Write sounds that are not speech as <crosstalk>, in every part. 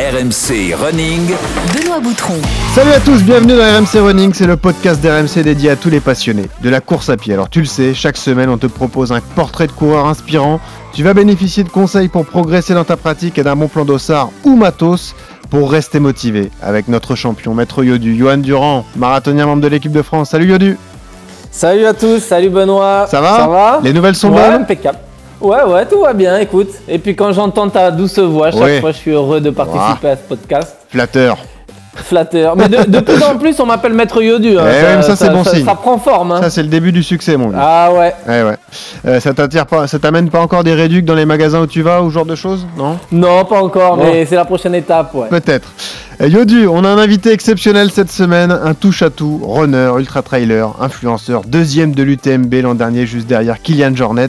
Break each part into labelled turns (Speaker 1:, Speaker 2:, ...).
Speaker 1: RMC Running.
Speaker 2: Benoît Boutron.
Speaker 3: Salut à tous, bienvenue dans RMC Running, c'est le podcast d'RMC dédié à tous les passionnés de la course à pied. Alors tu le sais, chaque semaine on te propose un portrait de coureur inspirant. Tu vas bénéficier de conseils pour progresser dans ta pratique et d'un bon plan d'ossard ou matos pour rester motivé avec notre champion, Maître Yodu, Johan Durand, marathonien membre de l'équipe de France. Salut Yodu
Speaker 4: Salut à tous, salut Benoît.
Speaker 3: Ça va
Speaker 4: Ça va
Speaker 3: Les nouvelles sont
Speaker 4: Ouais,
Speaker 3: bonnes
Speaker 4: impeccable. Ouais, ouais, tout va bien, écoute. Et puis quand j'entends ta douce voix, chaque fois je suis heureux de participer à ce podcast.
Speaker 3: Flatteur.
Speaker 4: Flatteur. Mais de, de <laughs> plus en plus, on m'appelle Maître Yodu. hein.
Speaker 3: Eh ça, c'est bon signe.
Speaker 4: Ça prend forme. hein.
Speaker 3: Ça c'est le début du succès mon vieux.
Speaker 4: Ah ouais.
Speaker 3: Ouais ouais. Euh, ça t'attire pas, ça t'amène pas encore des réducs dans les magasins où tu vas ou ce genre de choses Non?
Speaker 4: Non, pas encore, mais c'est la prochaine étape, ouais.
Speaker 3: Peut-être. Euh, Yodu, on a un invité exceptionnel cette semaine, un touche-à-tout, runner, ultra-trailer, influenceur, deuxième de l'UTMB l'an dernier, juste derrière Kylian Jornet.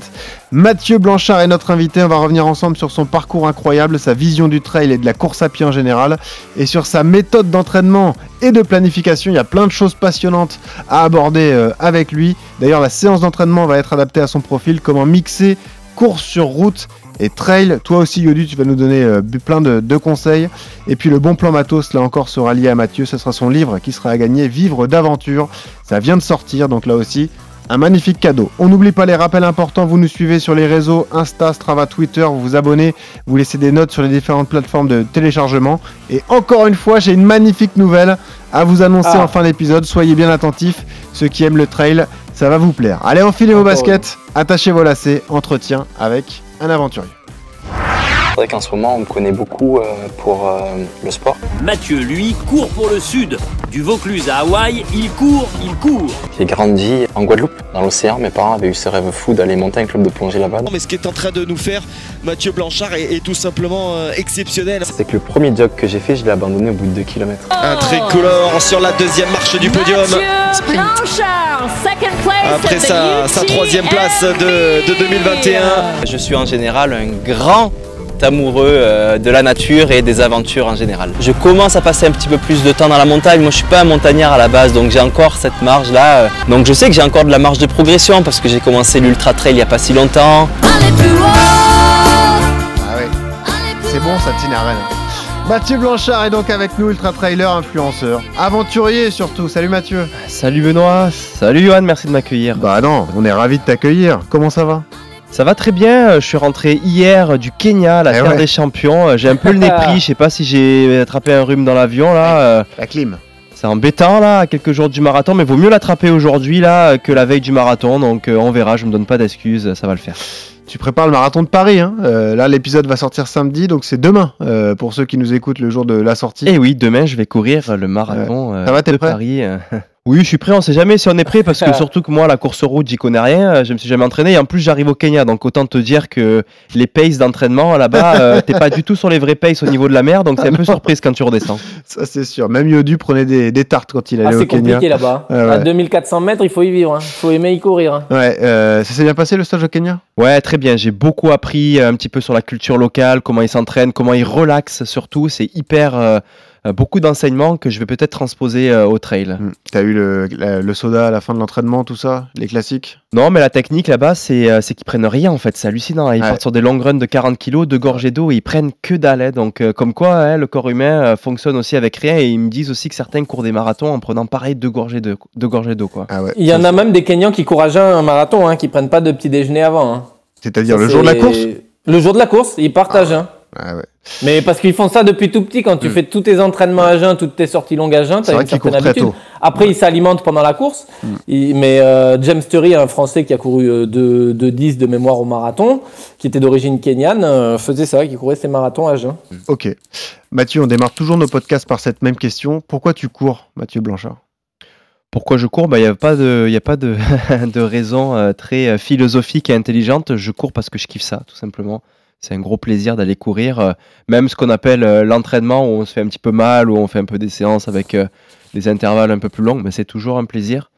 Speaker 3: Mathieu Blanchard est notre invité, on va revenir ensemble sur son parcours incroyable, sa vision du trail et de la course à pied en général, et sur sa méthode d'entraînement et de planification. Il y a plein de choses passionnantes à aborder euh, avec lui. D'ailleurs, la séance d'entraînement va être adaptée à son profil, comment mixer course sur route et trail. Toi aussi, Yodu, tu vas nous donner euh, plein de, de conseils. Et puis le bon plan matos, là encore, sera lié à Mathieu. Ce sera son livre qui sera à gagner, Vivre d'aventure. Ça vient de sortir, donc là aussi, un magnifique cadeau. On n'oublie pas les rappels importants. Vous nous suivez sur les réseaux Insta, Strava, Twitter. Vous vous abonnez, vous laissez des notes sur les différentes plateformes de téléchargement. Et encore une fois, j'ai une magnifique nouvelle à vous annoncer
Speaker 4: Ah.
Speaker 3: en fin d'épisode. Soyez bien attentifs. Ceux qui aiment le trail, ça va vous plaire. Allez, enfilez vos baskets, attachez vos lacets. Entretien avec un aventurier.
Speaker 5: C'est vrai qu'en ce moment, on me connaît beaucoup euh, pour euh, le sport.
Speaker 6: Mathieu, lui, court pour le sud. Du Vaucluse à Hawaï, il court, il court.
Speaker 5: J'ai grandi en Guadeloupe, dans l'océan. Mes parents avaient eu ce rêve fou d'aller monter un club de plongée là-bas.
Speaker 7: Mais ce qui est en train de nous faire Mathieu Blanchard est, est tout simplement euh, exceptionnel.
Speaker 5: C'est que le premier jog que j'ai fait, je l'ai abandonné au bout de 2 km.
Speaker 7: Un tricolore sur la deuxième marche du podium.
Speaker 8: Mathieu Blanchard, second place
Speaker 7: Après sa, sa troisième place de, de 2021.
Speaker 5: Je suis en général un grand amoureux euh, de la nature et des aventures en général. Je commence à passer un petit peu plus de temps dans la montagne. Moi, je suis pas un montagnard à la base, donc j'ai encore cette marge là. Donc je sais que j'ai encore de la marge de progression parce que j'ai commencé l'ultra trail il y a pas si longtemps.
Speaker 8: Allez plus haut
Speaker 3: Ah ouais, c'est bon, ça tient à rien. Mathieu Blanchard est donc avec nous, ultra trailer, influenceur, aventurier surtout. Salut Mathieu.
Speaker 9: Salut Benoît, salut Johan, merci de m'accueillir.
Speaker 3: Bah non, on est ravis de t'accueillir. Comment ça va?
Speaker 9: Ça va très bien, euh, je suis rentré hier du Kenya, la
Speaker 3: Eh
Speaker 9: terre
Speaker 3: ouais.
Speaker 9: des champions. Euh, J'ai un peu le <laughs> nez pris, je sais pas si j'ai attrapé un rhume dans l'avion là. euh,
Speaker 3: La clim.
Speaker 9: C'est embêtant là, à quelques jours du marathon, mais vaut mieux l'attraper aujourd'hui là que la veille du marathon. Donc on verra, je me donne pas d'excuses, ça va le faire.
Speaker 3: Tu prépares le marathon de Paris. Hein Euh, là, l'épisode va sortir samedi, donc c'est demain euh, pour ceux qui nous écoutent le jour de la sortie.
Speaker 9: Et oui, demain je vais courir le marathon euh,
Speaker 3: Ça va,
Speaker 9: de
Speaker 3: prêt?
Speaker 9: Paris. <laughs> Oui, je suis prêt, on sait jamais si on est prêt parce que <laughs> surtout que moi la course route j'y connais rien, euh, je me suis jamais entraîné et en plus j'arrive au Kenya donc autant te dire que les paces d'entraînement là-bas <laughs> euh, t'es pas du tout sur les vrais paces au niveau de la mer donc c'est un peu surprise quand tu redescends.
Speaker 3: Ça, c'est sûr. Même Yodu prenait des, des tartes quand il
Speaker 4: Ah,
Speaker 3: allait
Speaker 4: c'est
Speaker 3: au Kenya.
Speaker 4: compliqué là-bas. <laughs>
Speaker 3: Ouais.
Speaker 4: À 2400 mètres, il faut y vivre. Il faut aimer y courir. hein.
Speaker 3: Ouais, euh, ça s'est bien passé le stage au Kenya?
Speaker 9: Ouais, très bien, j'ai beaucoup appris un petit peu sur la culture locale, comment ils s'entraînent, comment ils relaxent surtout, c'est hyper euh, beaucoup d'enseignements que je vais peut-être transposer euh, au trail.
Speaker 3: Hmm. T'as eu le, soda à la fin de l'entraînement, tout ça Les classiques?
Speaker 9: Non, mais la technique là-bas, c'est euh, c'est qu'ils prennent rien en fait. C'est hallucinant. Ils
Speaker 3: Ouais.
Speaker 9: partent sur des long runs de 40 kilos, de gorgées d'eau et ils prennent que dalle. hein. Donc, euh, comme quoi, hein, le corps humain euh, fonctionne aussi avec rien. Et ils me disent aussi que certains courent des marathons en prenant pareil deux gorgées de- deux gorgées d'eau. quoi.
Speaker 3: Ah ouais.
Speaker 4: Il y en a même des Kenyans qui courent à un marathon, hein, qui prennent pas de petit déjeuner avant. hein.
Speaker 3: C'est-à-dire le jour de la course?
Speaker 4: Le jour de la course, ils partent à jeun.
Speaker 3: Ah ouais.
Speaker 4: Mais parce qu'ils font ça depuis tout petit, quand tu
Speaker 3: Mm.
Speaker 4: fais tous tes entraînements à jeun, toutes tes sorties longues à jeun,
Speaker 3: C'est
Speaker 4: tu as
Speaker 3: vrai
Speaker 4: une
Speaker 3: qu'ils
Speaker 4: certaine habitude.
Speaker 3: tôt.
Speaker 4: Après, ils s'alimentent pendant la course.
Speaker 3: Mm.
Speaker 4: Il- mais euh, James Turry, un Français qui a couru euh, de, de 10 de mémoire au marathon, qui était d'origine kenyane, euh, faisait ça, qui courait ses marathons à jeun.
Speaker 3: Ok. Mathieu, on démarre toujours nos podcasts par cette même question. Pourquoi tu cours, Mathieu Blanchard?
Speaker 9: Pourquoi je cours? Il n'y a pas de, y a pas de, <laughs> de raison euh, très philosophique et intelligente. Je cours parce que je kiffe ça, tout simplement. C'est un gros plaisir d'aller courir. euh, même ce qu'on appelle euh, l'entraînement, où on se fait un petit peu mal, où on fait un peu des séances avec euh, des intervalles un peu plus longs, mais c'est toujours un plaisir.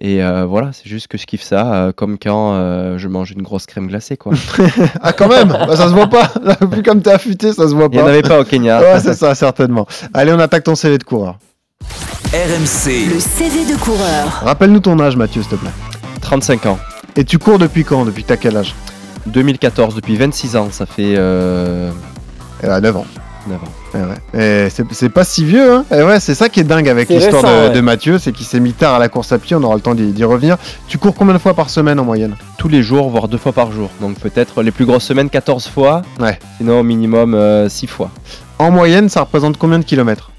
Speaker 9: Et euh, voilà, c'est juste que je kiffe ça, euh, comme quand euh, je mange une grosse crème glacée. Quoi. <laughs>
Speaker 3: Ah, quand même Bah, Ça se voit pas Là, <laughs> Vu comme t'es affûté, ça se voit
Speaker 9: Il n'y en
Speaker 3: pas.
Speaker 9: avait pas au Kenya.
Speaker 3: Ouais, c'est ça, certainement. Allez, on attaque ton CV de coureur.
Speaker 1: RMC,
Speaker 2: Le CV de coureur.
Speaker 3: Rappelle-nous ton âge, Mathieu, s'il te plaît.
Speaker 9: 35 ans.
Speaker 3: Et tu cours depuis quand? Depuis t'as quel âge?
Speaker 9: 2014, depuis 26 ans, ça fait... euh,
Speaker 3: Eh ben, 9 ans.
Speaker 9: 9 ans.
Speaker 3: Eh ouais. Et c'est pas si vieux, hein Eh ouais, c'est ça qui est dingue avec l'histoire de,
Speaker 4: ouais.
Speaker 3: de Mathieu, c'est qu'il s'est mis tard à la course à pied, on aura le temps d'y revenir. Tu cours combien de fois par semaine en moyenne?
Speaker 9: Tous les jours, voire deux fois par jour. Donc peut-être les plus grosses semaines 14 fois.
Speaker 3: Ouais.
Speaker 9: Sinon au minimum 6 fois.
Speaker 3: En moyenne, ça représente combien de kilomètres?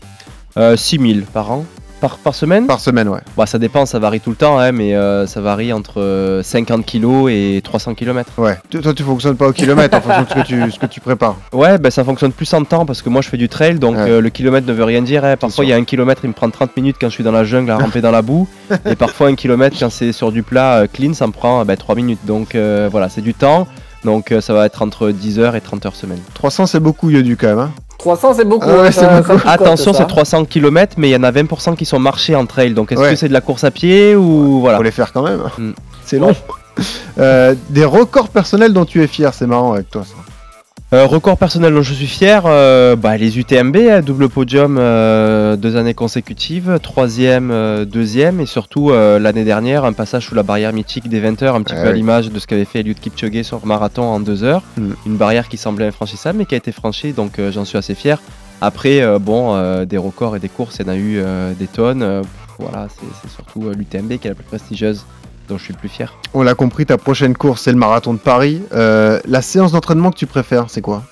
Speaker 9: Euh, 6000 par an. Par, par semaine
Speaker 3: Par semaine, ouais.
Speaker 9: Bah, ça dépend, ça varie tout le temps, hein, mais euh, ça varie entre euh, 50 kg et 300 km.
Speaker 3: Ouais. Tu- Toi, tu fonctionnes pas au kilomètre en fonction de ce que tu, ce que tu prépares.
Speaker 9: Ouais, bah, ça fonctionne plus en temps parce que moi je fais du trail, donc
Speaker 3: Ouais.
Speaker 9: euh, le kilomètre ne veut rien dire. hein. Parfois il y a un kilomètre, il me prend 30 minutes quand je suis dans la jungle à ramper dans la boue, et parfois un kilomètre quand c'est sur du plat euh, clean, ça me prend bah, 3 minutes. Donc euh, voilà, c'est du temps. Donc euh, ça va être entre 10 heures et 30 heures semaine.
Speaker 3: 300, c'est beaucoup, Yodu, quand même. Hein
Speaker 4: 300, c'est beaucoup.
Speaker 3: Ah ouais,
Speaker 4: hein,
Speaker 3: c'est
Speaker 4: ça-
Speaker 3: beaucoup.
Speaker 4: ça picote,
Speaker 9: Attention, c'est 300 km, mais il y en a 20% qui sont marchés en trail. Donc est-ce
Speaker 3: Ouais.
Speaker 9: que c'est de la course à pied ou voilà
Speaker 3: Faut les faire quand même.
Speaker 9: Mm.
Speaker 3: C'est long. Euh, des records personnels dont tu es fier, c'est marrant avec toi, ça.
Speaker 9: Euh, record personnel dont je suis fier, euh, bah, les UTMB, hein, double podium euh, deux années consécutives, troisième, deuxième et surtout l'année dernière un passage sous la barrière mythique des 20 heures, un petit
Speaker 3: Ah
Speaker 9: peu à l'image de ce qu'avait fait Eliud Kipchoge sur marathon en deux heures,
Speaker 3: Mm.
Speaker 9: une barrière qui semblait infranchissable mais qui a été franchie donc j'en suis assez fier. Après bon des records et des courses il y en a eu des tonnes, voilà c'est surtout l'UTMB qui est la plus prestigieuse dont je suis le plus fier.
Speaker 3: On l'a compris, ta prochaine course, c'est le marathon de Paris. Euh, la séance d'entraînement que tu préfères, c'est quoi?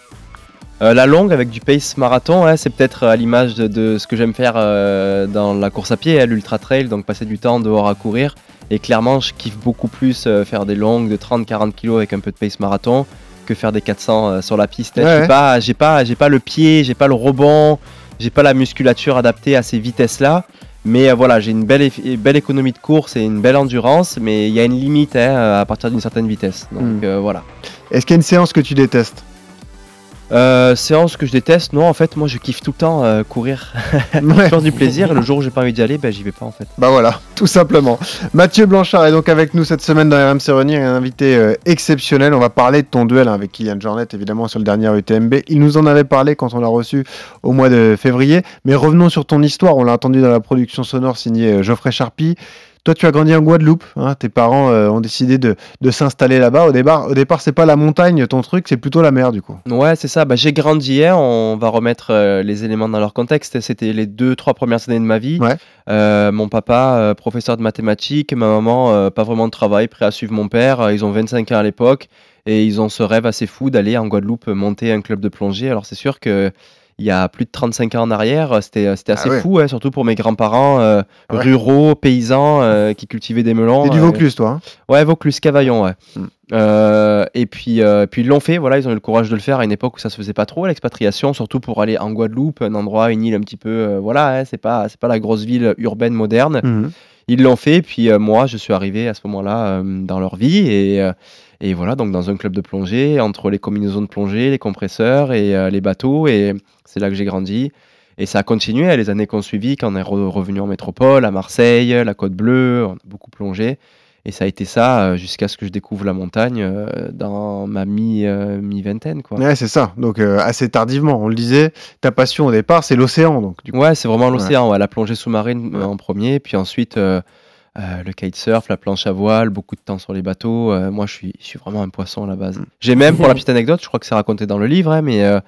Speaker 9: Euh, la longue avec du pace marathon, hein, c'est peut-être à l'image de, de ce que j'aime faire euh, dans la course à pied, hein, l'ultra trail, donc passer du temps dehors à courir. Et clairement, je kiffe beaucoup plus euh, faire des longues de 30-40 kg avec un peu de pace marathon que faire des 400 euh, sur la piste. hein.
Speaker 3: Ouais,
Speaker 9: Je suis
Speaker 3: ouais.
Speaker 9: pas, j'ai pas, j'ai pas le pied, j'ai pas le rebond, j'ai pas la musculature adaptée à ces vitesses-là. Mais euh, voilà, j'ai une belle, économie de course et une belle endurance, mais il y a une limite hein, à partir d'une certaine vitesse. Donc
Speaker 3: Mm.
Speaker 9: euh, voilà.
Speaker 3: Est-ce qu'il y a une séance que tu détestes?
Speaker 9: Euh, séance que je déteste, non en fait moi je kiffe tout le temps euh, courir, <laughs>
Speaker 3: Ouais.
Speaker 9: faire du plaisir et le jour où j'ai pas envie d'y aller, ben j'y vais pas en fait.
Speaker 3: Bah voilà, tout simplement. Mathieu Blanchard est donc avec nous cette semaine dans RMC Running, un invité euh, exceptionnel. On va parler de ton duel hein, avec Kylian Jornet, évidemment, sur le dernier UTMB. Il nous en avait parlé quand on l'a reçu au mois de février. Mais revenons sur ton histoire. On l'a entendu dans la production sonore signée Geoffrey Charpie. Toi, tu as grandi en Guadeloupe. hein. Tes parents euh, ont décidé de, de s'installer là-bas. Au départ, au départ c'est pas la montagne, ton truc, c'est plutôt la mer, du coup.
Speaker 9: Ouais c'est ça, bah, j'ai grandi, hein, on va remettre euh, les éléments dans leur contexte. C'était les deux, trois premières années de ma vie.
Speaker 3: Ouais.
Speaker 9: Euh, mon papa, professeur de mathématiques, ma maman, pas vraiment de travail, prêt à suivre mon père. Ils ont 25 ans à l'époque et ils ont ce rêve assez fou d'aller en Guadeloupe monter un club de plongée. Alors c'est sûr que il y a plus de 35 ans en arrière, euh, c'était assez
Speaker 3: Ah ouais.
Speaker 9: fou, hein, surtout pour mes grands-parents euh,
Speaker 3: Ouais.
Speaker 9: ruraux, paysans euh, qui cultivaient des melons.
Speaker 3: T'es du
Speaker 9: euh,
Speaker 3: Vaucluse, toi. hein
Speaker 9: Ouais, Vaucluse, Cavaillon, ouais.
Speaker 3: Mm.
Speaker 9: Euh, et puis, euh, puis ils l'ont fait, voilà, ils ont eu le courage de le faire à une époque où ça se faisait pas trop, l'expatriation, surtout pour aller en Guadeloupe, un endroit, une île un petit peu, euh, voilà, hein, c'est pas, c'est pas la grosse ville urbaine moderne.
Speaker 3: Mhm.
Speaker 9: Ils l'ont fait, puis euh, moi, je suis arrivé à ce moment-là euh, dans leur vie, et, euh, et voilà, donc dans un club de plongée, entre les combinaisons de plongée, les compresseurs et euh, les bateaux, et c'est là que j'ai grandi. Et ça a continué hein, les années qui ont suivi, quand on est re- revenu en métropole, à Marseille, la Côte Bleue, on a beaucoup plongé. Et ça a été ça euh, jusqu'à ce que je découvre la montagne euh, dans ma mi, mi-vingtaine.
Speaker 3: Ouais, c'est ça. Donc, euh, assez tardivement. On le disait, ta passion au départ, c'est l'océan. Donc, du coup.
Speaker 9: Ouais, c'est vraiment l'océan, ouais, la plongée sous-marine en premier, puis ensuite euh, euh, le kitesurf, la planche à voile, beaucoup de temps sur les bateaux. Euh, moi, je suis, je suis vraiment un poisson à la base. J'ai même, pour la <laughs> petite anecdote, je crois que c'est raconté dans le livre, hein, mais euh,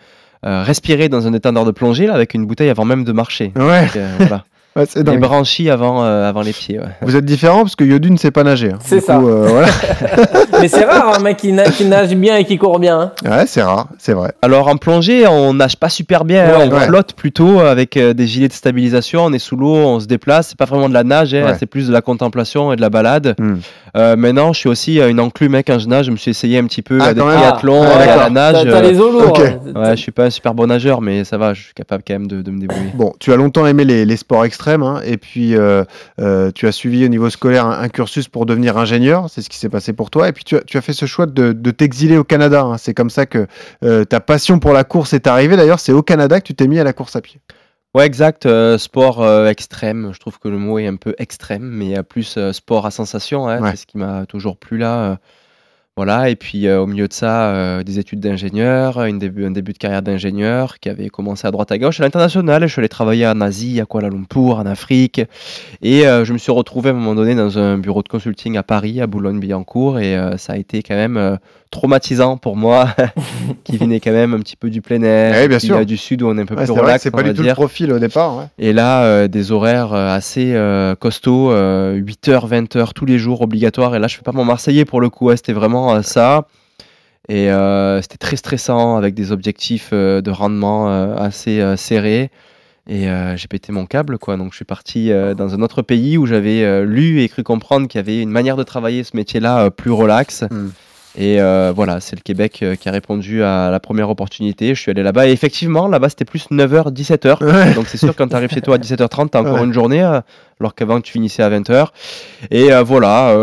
Speaker 9: euh, respirer dans un détendeur de plongée là, avec une bouteille avant même de marcher.
Speaker 3: Ouais,
Speaker 9: Donc, voilà.
Speaker 3: Ouais, c'est
Speaker 9: Les branchies avant, euh, avant les pieds. ouais.
Speaker 3: Vous êtes différents parce que Yodu ne sait pas nager. hein.
Speaker 4: C'est
Speaker 3: Du
Speaker 4: ça.
Speaker 3: coup, euh, voilà. <laughs>
Speaker 4: Mais c'est rare, un mec qui, na- qui nage bien et qui court bien. hein.
Speaker 3: Ouais, c'est rare, c'est vrai.
Speaker 9: Alors en plongée, on nage pas super bien, hein, on
Speaker 3: ouais.
Speaker 9: flotte plutôt avec euh, des gilets de stabilisation, on est sous l'eau, on se déplace, c'est pas vraiment de la nage, hein,
Speaker 3: Ouais.
Speaker 9: c'est plus de la contemplation et de la balade.
Speaker 3: Hmm.
Speaker 9: Euh, maintenant, je suis aussi euh, une enclume hein, quand je nage, je me suis essayé un petit peu
Speaker 3: Ah,
Speaker 9: euh, de
Speaker 3: quand même.
Speaker 9: triathlon,
Speaker 3: Ah,
Speaker 9: à la nage.
Speaker 4: T'as t'as les os lourds.
Speaker 3: ok.
Speaker 4: hein.
Speaker 9: Ouais, je suis pas un super bon nageur, mais ça va, je suis capable quand même de, de me débrouiller.
Speaker 3: Bon, tu as longtemps aimé les, les sports extrêmes hein, et puis euh, euh, tu as suivi au niveau scolaire un, un cursus pour devenir ingénieur, c'est ce qui s'est passé pour toi. Et puis tu as, tu as fait ce choix de, de t'exiler au Canada. hein. C'est comme ça que euh, ta passion pour la course est arrivée. D'ailleurs, c'est au Canada que tu t'es mis à la course à pied.
Speaker 9: Ouais, exact. euh, sport euh, extrême. Je trouve que le mot est un peu extrême, mais euh, plus euh, sport à sensation. hein,
Speaker 3: Ouais.
Speaker 9: C'est ce qui m'a toujours plu là. Voilà. Et puis euh, au milieu de ça, euh, des études d'ingénieur, un début de carrière d'ingénieur qui avait commencé à droite à gauche à l'international. Je suis allé travailler en Asie, à Kuala Lumpur, en Afrique. Et euh, je me suis retrouvé à un moment donné dans un bureau de consulting à Paris, à Boulogne-Billancourt. Et ça a été quand même traumatisant pour moi, <laughs> qui venait quand même un petit peu du plein air,
Speaker 3: bien sûr.
Speaker 9: euh, du sud où on est un peu
Speaker 3: Ouais,
Speaker 9: plus relax.
Speaker 3: c'est pas du tout
Speaker 9: dire.
Speaker 3: le profil au départ. ouais.
Speaker 9: Et là, euh, des horaires euh, assez euh, costauds, 8h, 20h tous les jours obligatoires. Et là, je fais pas mon Marseillais pour le coup, ouais, c'était vraiment euh, ça. Et euh, c'était très stressant avec des objectifs euh, de rendement euh, assez euh, serrés. Et euh, j'ai pété mon câble, quoi. Donc je suis parti euh, dans un autre pays où j'avais euh, lu et cru comprendre qu'il y avait une manière de travailler ce métier-là euh, plus relax.
Speaker 3: Mm.
Speaker 9: Et euh, voilà, c'est le Québec euh, qui a répondu à la première opportunité. Je suis allé là-bas. Et effectivement, là-bas, c'était plus 9h, 17h.
Speaker 3: Ouais.
Speaker 9: Donc c'est sûr, quand tu arrives chez toi à 17h30, tu as encore
Speaker 3: Ouais.
Speaker 9: une journée, euh, alors qu'avant tu finissais à 20h. Et voilà,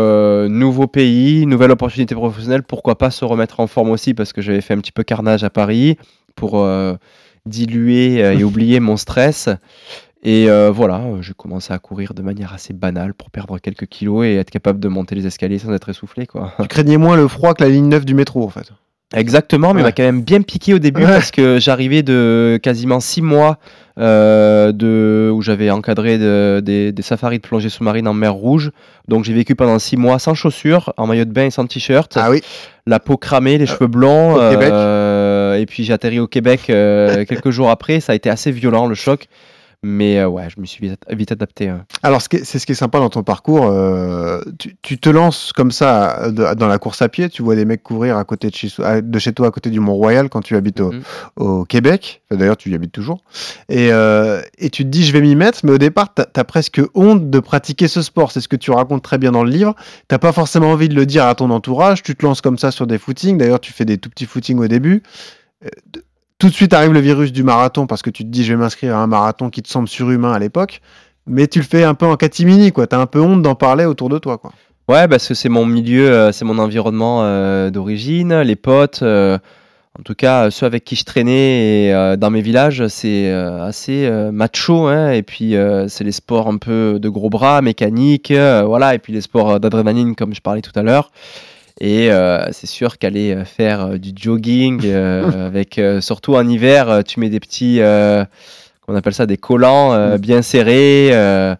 Speaker 9: nouveau pays, nouvelle opportunité professionnelle. Pourquoi pas se remettre en forme aussi, parce que j'avais fait un petit peu carnage à Paris pour diluer et <laughs> oublier mon stress. Et euh, voilà, euh, j'ai commencé à courir de manière assez banale pour perdre quelques kilos et être capable de monter les escaliers sans être essoufflé. Quoi.
Speaker 3: Tu craignais moins le froid que la ligne 9 du métro en fait.
Speaker 9: Exactement, mais
Speaker 3: Ouais.
Speaker 9: m'a quand même bien piqué au début
Speaker 3: Ouais.
Speaker 9: parce que j'arrivais de quasiment six mois euh, de, où j'avais encadré de- des, des safaris de plongée sous-marine en mer Rouge. Donc j'ai vécu pendant six mois sans chaussures, en maillot de bain et sans t-shirt.
Speaker 3: Ah oui.
Speaker 9: La peau cramée, les cheveux blonds.
Speaker 3: au Québec.
Speaker 9: et puis j'ai atterri au Québec <laughs> quelques jours après. Ça a été assez violent le choc. Mais euh, ouais, je me suis vite, vite adapté. hein.
Speaker 3: Alors, c'est ce qui est sympa dans ton parcours. euh, tu, tu te lances comme ça de- dans la course à pied. Tu vois des mecs courir à côté de chez, à- de chez toi, à côté du Mont-Royal, quand tu habites au,
Speaker 9: Mhm.
Speaker 3: au Québec. Enfin, D'ailleurs, tu y habites toujours. Et, euh, et tu te dis, je vais m'y mettre. Mais au départ, tu as, presque honte de pratiquer ce sport. C'est ce que tu racontes très bien dans le livre. T'as pas forcément envie de le dire à ton entourage. Tu te lances comme ça sur des footings. D'ailleurs, tu fais des tout petits footings au début. Tout de suite arrive le virus du marathon parce que tu te dis, je vais m'inscrire à un marathon qui te semble surhumain à l'époque. Mais tu le fais un peu en catimini, quoi. T'as un peu honte d'en parler autour de toi, quoi.
Speaker 9: Ouais, parce que c'est mon milieu, euh, c'est mon environnement euh, d'origine, les potes, euh, en tout cas ceux avec qui je traînais dans mes villages, c'est assez macho, hein, et puis c'est les sports un peu de gros bras, mécaniques, voilà, et puis les sports d'adrénaline comme je parlais tout à l'heure. Et euh, c'est sûr qu'aller euh, faire euh, du jogging, <laughs> avec surtout en hiver, tu mets des petits, euh, on appelle ça des collants bien serrés. un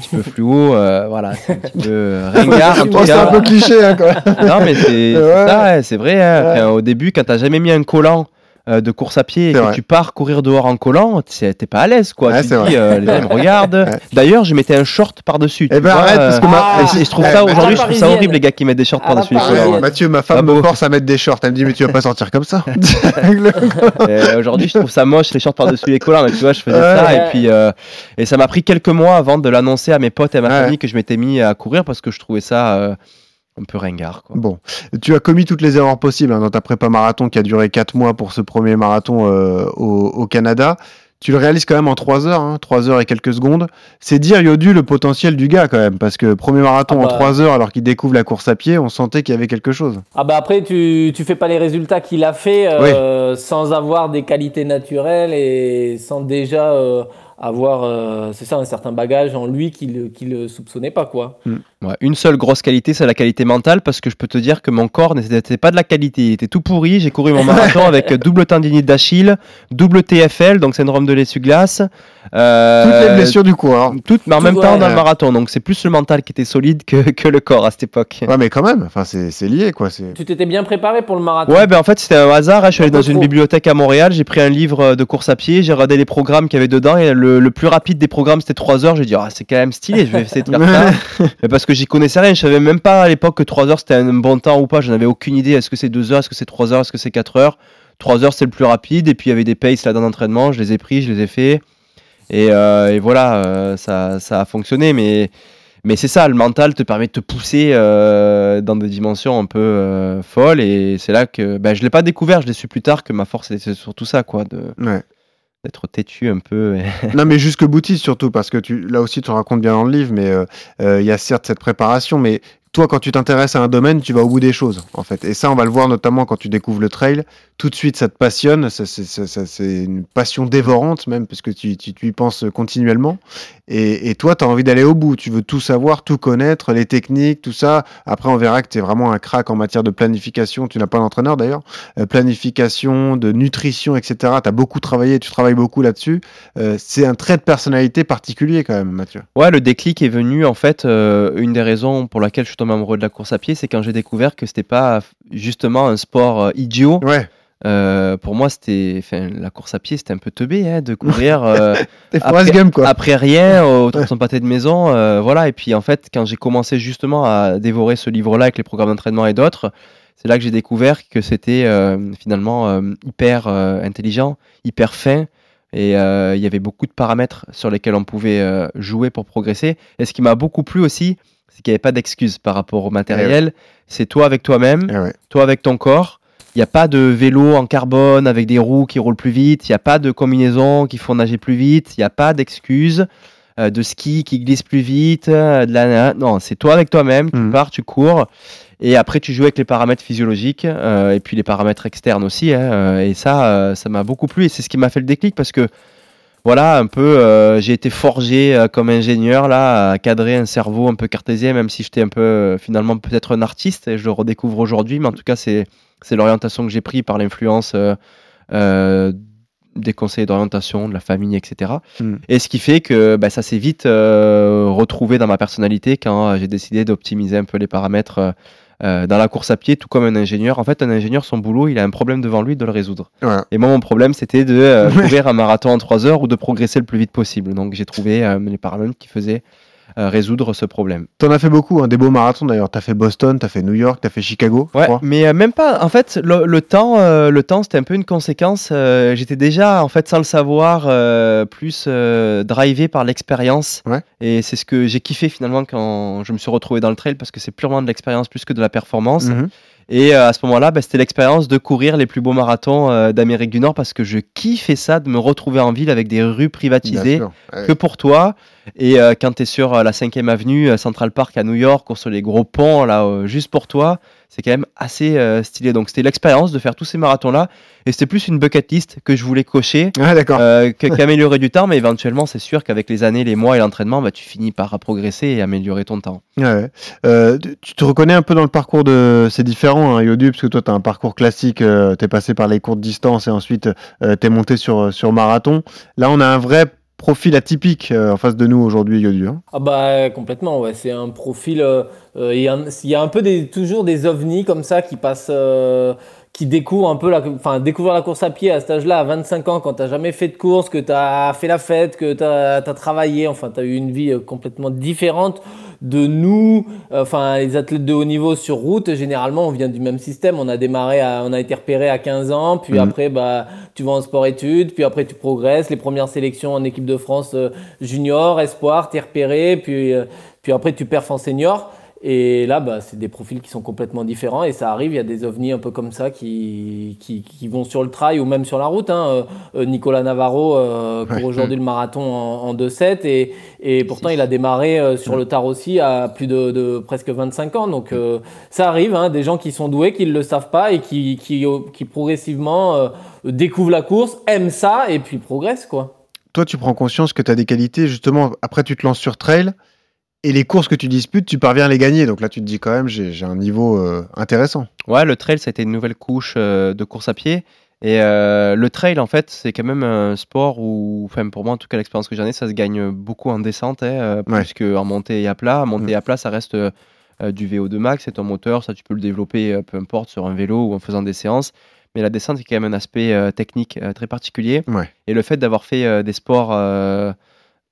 Speaker 9: petit peu <laughs> fluo, voilà, c'est un petit peu <laughs> ringard
Speaker 3: c'est un peu cliché, hein, quoi.
Speaker 9: Non, mais c'est c'est
Speaker 3: Ouais.
Speaker 9: ça, ouais, c'est vrai. hein.
Speaker 3: Ouais.
Speaker 9: Enfin, au début, quand t'as jamais mis un collant euh, de course à pied et que
Speaker 3: vrai.
Speaker 9: tu pars courir dehors en collant, t'es pas à l'aise, quoi.
Speaker 3: Ouais,
Speaker 9: tu dis, euh, les gens me <laughs> regardent.
Speaker 3: Ouais.
Speaker 9: D'ailleurs, je mettais un short par-dessus.
Speaker 3: Eh
Speaker 9: tu
Speaker 3: ben
Speaker 9: vois,
Speaker 3: arrête, parce que ma-
Speaker 9: euh, et je trouve
Speaker 3: Eh,
Speaker 9: ça
Speaker 3: la
Speaker 9: aujourd'hui, je trouve ça horrible les gars qui mettent des shorts
Speaker 4: la
Speaker 9: par-dessus les collants.
Speaker 3: Ouais, Mathieu, ma femme
Speaker 9: Ah
Speaker 3: me
Speaker 9: bon
Speaker 3: force à mettre des shorts. Elle me dit, mais tu vas pas sortir comme ça. <laughs>
Speaker 9: Et Aujourd'hui, je trouve ça moche, les shorts par-dessus les collants. Mais tu vois, je faisais
Speaker 3: Ouais.
Speaker 9: ça. Et puis, euh, et ça m'a pris quelques mois avant de l'annoncer à mes potes et à ma
Speaker 3: Ouais.
Speaker 9: famille que je m'étais mis à courir parce que je trouvais ça euh, un peu ringard. Quoi.
Speaker 3: Bon, tu as commis toutes les erreurs possibles hein, dans ta prépa marathon qui a duré 4 mois pour ce premier marathon euh, au, au Canada. Tu le réalises quand même en 3 heures, hein, 3 heures et quelques secondes. C'est dire, Yodu, le potentiel du gars quand même, parce que premier marathon
Speaker 4: Ah
Speaker 3: en
Speaker 4: bah.
Speaker 3: 3 heures alors qu'il découvre la course à pied, on sentait qu'il y avait quelque chose.
Speaker 4: Ah bah après, tu, tu fais pas les résultats qu'il a fait euh, sans avoir des qualités naturelles et sans déjà euh, avoir, euh, c'est ça, un certain bagage en lui qu'il qu'il ne soupçonnait pas, quoi.
Speaker 9: Ouais, une seule grosse qualité, c'est la qualité mentale, parce que je peux te dire que mon corps n'était pas de la qualité, il était tout pourri. J'ai couru mon marathon <laughs> avec double tendinite d'Achille, double TFL, donc syndrome de l'essuie-glace. euh,
Speaker 3: Toutes les blessures du coureur.
Speaker 9: toutes, mais en
Speaker 4: Tout
Speaker 9: même temps dans le
Speaker 3: ouais.
Speaker 9: marathon, donc c'est plus le mental qui était solide que, que le corps à cette époque.
Speaker 3: Ouais, mais quand même, enfin, c'est c'est lié, quoi. c'est-
Speaker 4: Tu t'étais bien préparé pour le marathon
Speaker 9: Ouais, ben en fait c'était un hasard. hein. Je suis allé dans une
Speaker 4: trop.
Speaker 9: bibliothèque à Montréal, j'ai pris un livre euh, de course à pied, j'ai regardé les programmes qu'il y avait dedans et le, le plus rapide des programmes c'était 3 heures. J'ai dit ah c'est quand même stylé, je vais essayer de faire ça. <laughs> Mais parce que j'y connaissais rien, je savais même pas à l'époque que 3 heures c'était un bon temps ou pas. Je n'avais aucune idée. Est-ce que c'est 2 heures, est-ce que c'est 3 heures, est-ce que c'est 4 heures? 3 heures c'est le plus rapide et puis il y avait des paces là dans l'entraînement, je les ai pris, je les ai fait et, euh, et voilà euh, ça, ça a fonctionné. Mais mais c'est ça, le mental te permet de te pousser euh, dans des dimensions un peu folles et c'est là que ben, je l'ai pas découvert, je l'ai su plus tard que ma force c'est surtout ça quoi, de
Speaker 3: Ouais.
Speaker 9: D'être têtu un peu. <laughs>
Speaker 3: non, mais jusque boutiste surtout, parce que tu, là aussi, tu racontes bien dans le livre, mais euh, euh, il y a certes cette préparation, mais toi, quand tu t'intéresses à un domaine, tu vas au bout des choses, en fait. Et ça, on va le voir notamment quand tu découvres le trail. Tout de suite ça te passionne, ça, c'est- ça- ça- c'est une passion dévorante même, parce que tu, tu, tu y penses continuellement. Et, et toi, tu as envie d'aller au bout, tu veux tout savoir, tout connaître, les techniques, tout ça. Après, on verra que tu es vraiment un crack en matière de planification, tu n'as pas d'entraîneur d'ailleurs, Euh, planification, de nutrition, etc. Tu as beaucoup travaillé, tu travailles beaucoup là-dessus. Euh, c'est un trait de personnalité particulier quand même, Mathieu.
Speaker 9: Ouais, le déclic est venu en fait. euh, une des raisons pour laquelle je suis tombé amoureux de la course à pied, c'est quand j'ai découvert que c'était pas justement un sport idiot.
Speaker 3: Ouais,
Speaker 9: Euh, pour moi, c'était, enfin, la course à pied, c'était un peu teubé hein, de courir <laughs> euh, Après-
Speaker 3: Gump quoi.
Speaker 9: après rien autour <laughs> de son pâté de maison, euh, voilà. Et puis en fait, quand j'ai commencé justement à dévorer ce livre-là avec les programmes d'entraînement et d'autres, c'est là que j'ai découvert que c'était finalement hyper intelligent, hyper fin. Et il y avait beaucoup de paramètres sur lesquels on pouvait jouer pour progresser. Et ce qui m'a beaucoup plu aussi, c'est qu'il n'y avait pas d'excuses par rapport au matériel. C'est toi avec toi-même,
Speaker 3: Eh ouais.
Speaker 9: toi avec ton corps. Il n'y a pas de vélo en carbone avec des roues qui roulent plus vite. Il n'y a pas de combinaisons qui font nager plus vite. Il n'y a pas d'excuses euh, de ski qui glisse plus vite. euh, de la... Non, c'est toi avec toi-même. Tu
Speaker 3: Mhm.
Speaker 9: pars, tu cours. Et après, tu joues avec les paramètres physiologiques euh, et puis les paramètres externes aussi. hein, et ça, ça m'a beaucoup plu. Et c'est ce qui m'a fait le déclic parce que, voilà, un peu, euh, j'ai été forgé euh, comme ingénieur là, à cadrer un cerveau un peu cartésien, même si j'étais un peu, euh, finalement, peut-être un artiste. Et je le redécouvre aujourd'hui. Mais en tout cas, c'est c'est l'orientation que j'ai pris par l'influence euh, euh, des conseillers d'orientation, de la famille, etc.
Speaker 3: Mm.
Speaker 9: Et ce qui fait que bah, ça s'est vite euh, retrouvé dans ma personnalité quand j'ai décidé d'optimiser un peu les paramètres euh, dans la course à pied, tout comme un ingénieur. En fait, un ingénieur, son boulot, il a un problème devant lui de le résoudre.
Speaker 3: Ouais.
Speaker 9: Et moi, mon problème, c'était de euh, <laughs> courir un marathon en 3 heures ou de progresser le plus vite possible. Donc, j'ai trouvé euh, les paramètres qui faisaient résoudre ce problème.
Speaker 3: T'en as fait beaucoup, hein, des beaux marathons d'ailleurs. T'as fait Boston, t'as fait New York, t'as fait Chicago. je
Speaker 9: Ouais,
Speaker 3: crois.
Speaker 9: mais euh, même pas. En fait, le, le temps, euh, le temps, c'était un peu une conséquence. euh, J'étais déjà, en fait, sans le savoir, euh, plus euh, drivé par l'expérience.
Speaker 3: Ouais.
Speaker 9: Et c'est ce que j'ai kiffé finalement quand je me suis retrouvé dans le trail parce que c'est purement de l'expérience plus que de la performance.
Speaker 3: Mhm.
Speaker 9: Et euh, à ce moment-là, bah, c'était l'expérience de courir les plus beaux marathons euh, d'Amérique du Nord parce que je kiffais ça, de me retrouver en ville avec des rues privatisées.
Speaker 3: Ouais.
Speaker 9: que pour toi. Et euh, quand tu es sur la 5e avenue, Central Park à New York, ou sur les gros ponts, là, juste pour toi, c'est quand même assez euh, stylé. Donc c'était l'expérience de faire tous ces marathons-là. Et c'était plus une bucket list que je voulais cocher
Speaker 3: Ah,
Speaker 9: euh, que- qu'améliorer du temps. Mais éventuellement, c'est sûr qu'avec les années, les mois et l'entraînement, bah, tu finis par progresser et améliorer ton temps.
Speaker 3: Ouais. Euh, tu te reconnais un peu dans le parcours de. C'est différent, hein, Yodu, parce que toi, tu as un parcours classique. tu es passé par les courtes distances et ensuite tu es monté sur, sur marathon. Là, on a un vrai profil atypique euh, en face de nous aujourd'hui, Yodu. hein.
Speaker 4: Ah bah complètement, ouais. C'est un profil. euh, euh, Il y, a un- peu des, toujours des ovnis comme ça qui passent, qui découvrent un peu la, enfin découvrir la course à pied à cet âge-là, à 25 ans, quand t'as jamais fait de course, que t'as fait la fête, que t'as as travaillé, enfin t'as eu une vie complètement différente de nous. euh, Enfin les athlètes de haut niveau sur route, généralement on vient du même système. On a démarré, à, on a été repéré à 15 ans, puis
Speaker 3: Mhm.
Speaker 4: après bah tu vas en sport-études, puis après tu progresses. Les premières sélections en équipe de France euh, junior, espoir, t'es repéré, puis euh, puis après tu perfs en senior. Et là, bah, c'est des profils qui sont complètement différents et ça arrive. Il y a des ovnis un peu comme ça qui, qui, qui vont sur le trail ou même sur la route. Hein. Euh, euh, Nicolas Navarro euh, court
Speaker 3: Ouais.
Speaker 4: aujourd'hui le marathon en, en 2-7 et, et pourtant il a démarré euh, sur le tard aussi à plus de, de presque 25 ans. Donc ça arrive, hein, des gens qui sont doués, qui ne le savent pas et qui, qui, qui progressivement découvrent la course, aiment ça et puis progressent. Quoi.
Speaker 3: Toi, tu prends conscience que tu as des qualités. Justement, après, tu te lances sur trail. Et les courses que tu disputes, tu parviens à les gagner. Donc là, tu te dis quand même, j'ai un niveau euh, intéressant.
Speaker 9: Ouais, le trail, ça a été une nouvelle couche euh, de course à pied. Et euh, le trail, en fait, c'est quand même un sport où, enfin, pour moi, en tout cas, l'expérience que j'en ai, ça se gagne beaucoup en descente, hein,
Speaker 3: Ouais.
Speaker 9: plus qu'en montée et à plat. Montée
Speaker 3: Mm.
Speaker 9: à plat, ça reste du VO2 max, c'est ton moteur, ça, tu peux le développer, peu importe, sur un vélo ou en faisant des séances. Mais la descente, c'est quand même un aspect euh, technique euh, très particulier.
Speaker 3: Ouais.
Speaker 9: Et le fait d'avoir fait euh, des sports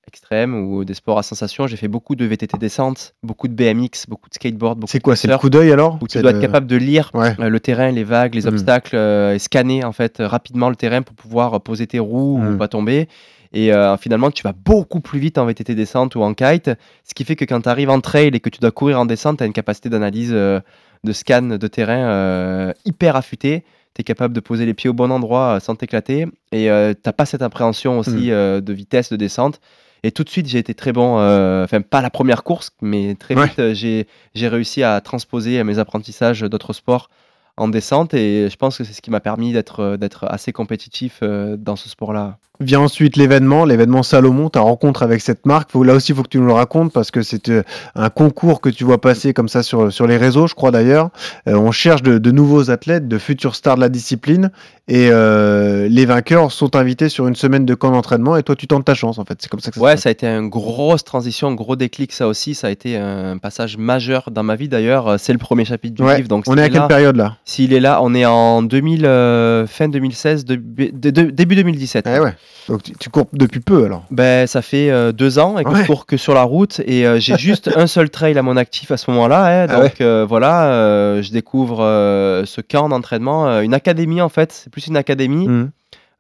Speaker 9: extrêmes ou des sports à sensation, j'ai fait beaucoup de VTT descente, beaucoup de BMX, beaucoup de skateboard,
Speaker 3: C'est quoi C'est le coup d'œil alors
Speaker 9: où tu dois
Speaker 3: le-
Speaker 9: être capable de lire
Speaker 3: Ouais.
Speaker 9: euh, le terrain, les vagues, les
Speaker 3: Mhm.
Speaker 9: obstacles, euh, et scanner en fait rapidement le terrain pour pouvoir poser tes roues
Speaker 3: Mhm.
Speaker 9: ou pas tomber. Et euh, finalement, tu vas beaucoup plus vite en VTT descente ou en kite, ce qui fait que quand tu arrives en trail et que tu dois courir en descente, tu as une capacité d'analyse euh, de scan de terrain hyper affûtée. Tu es capable de poser les pieds au bon endroit sans t'éclater et euh, t'as pas cette appréhension aussi euh, de vitesse de descente. Et tout de suite, j'ai été très bon, euh, enfin pas la première course, mais très
Speaker 3: Ouais.
Speaker 9: vite, euh, j'ai j'ai réussi à transposer mes apprentissages d'autres sports en descente et je pense que c'est ce qui m'a permis d'être euh, d'être assez compétitif dans ce sport-là.
Speaker 3: Vient ensuite l'événement, l'événement Salomon, ta rencontre avec cette marque. Faut, là aussi, il faut que tu nous le racontes parce que c'est euh, un concours que tu vois passer comme ça sur, sur les réseaux, je crois d'ailleurs. Euh, on cherche de, de nouveaux athlètes, de futurs stars de la discipline et euh, les vainqueurs sont invités sur une semaine de camp d'entraînement et toi, tu tentes ta chance en fait. C'est comme ça que ça
Speaker 9: Ouais,
Speaker 3: se passe.
Speaker 9: ça a été une grosse transition, un gros déclic, ça aussi. Ça a été un passage majeur dans ma vie d'ailleurs. C'est le premier chapitre du
Speaker 3: Ouais,
Speaker 9: livre. Donc
Speaker 3: On est à quelle
Speaker 9: là-
Speaker 3: période là?
Speaker 9: S'il est là, on est en 2000, euh, fin 2016, début, de- de- début 2017.
Speaker 3: Eh ouais. Donc tu, tu cours depuis peu alors?
Speaker 9: Ben, ça fait euh, deux ans et que
Speaker 3: Ouais.
Speaker 9: je cours que sur la route et euh, j'ai juste <laughs> un seul trail à mon actif à ce moment-là. hein.
Speaker 3: Ah
Speaker 9: donc euh, voilà, je découvre ce camp d'entraînement, une académie en fait, c'est plus une académie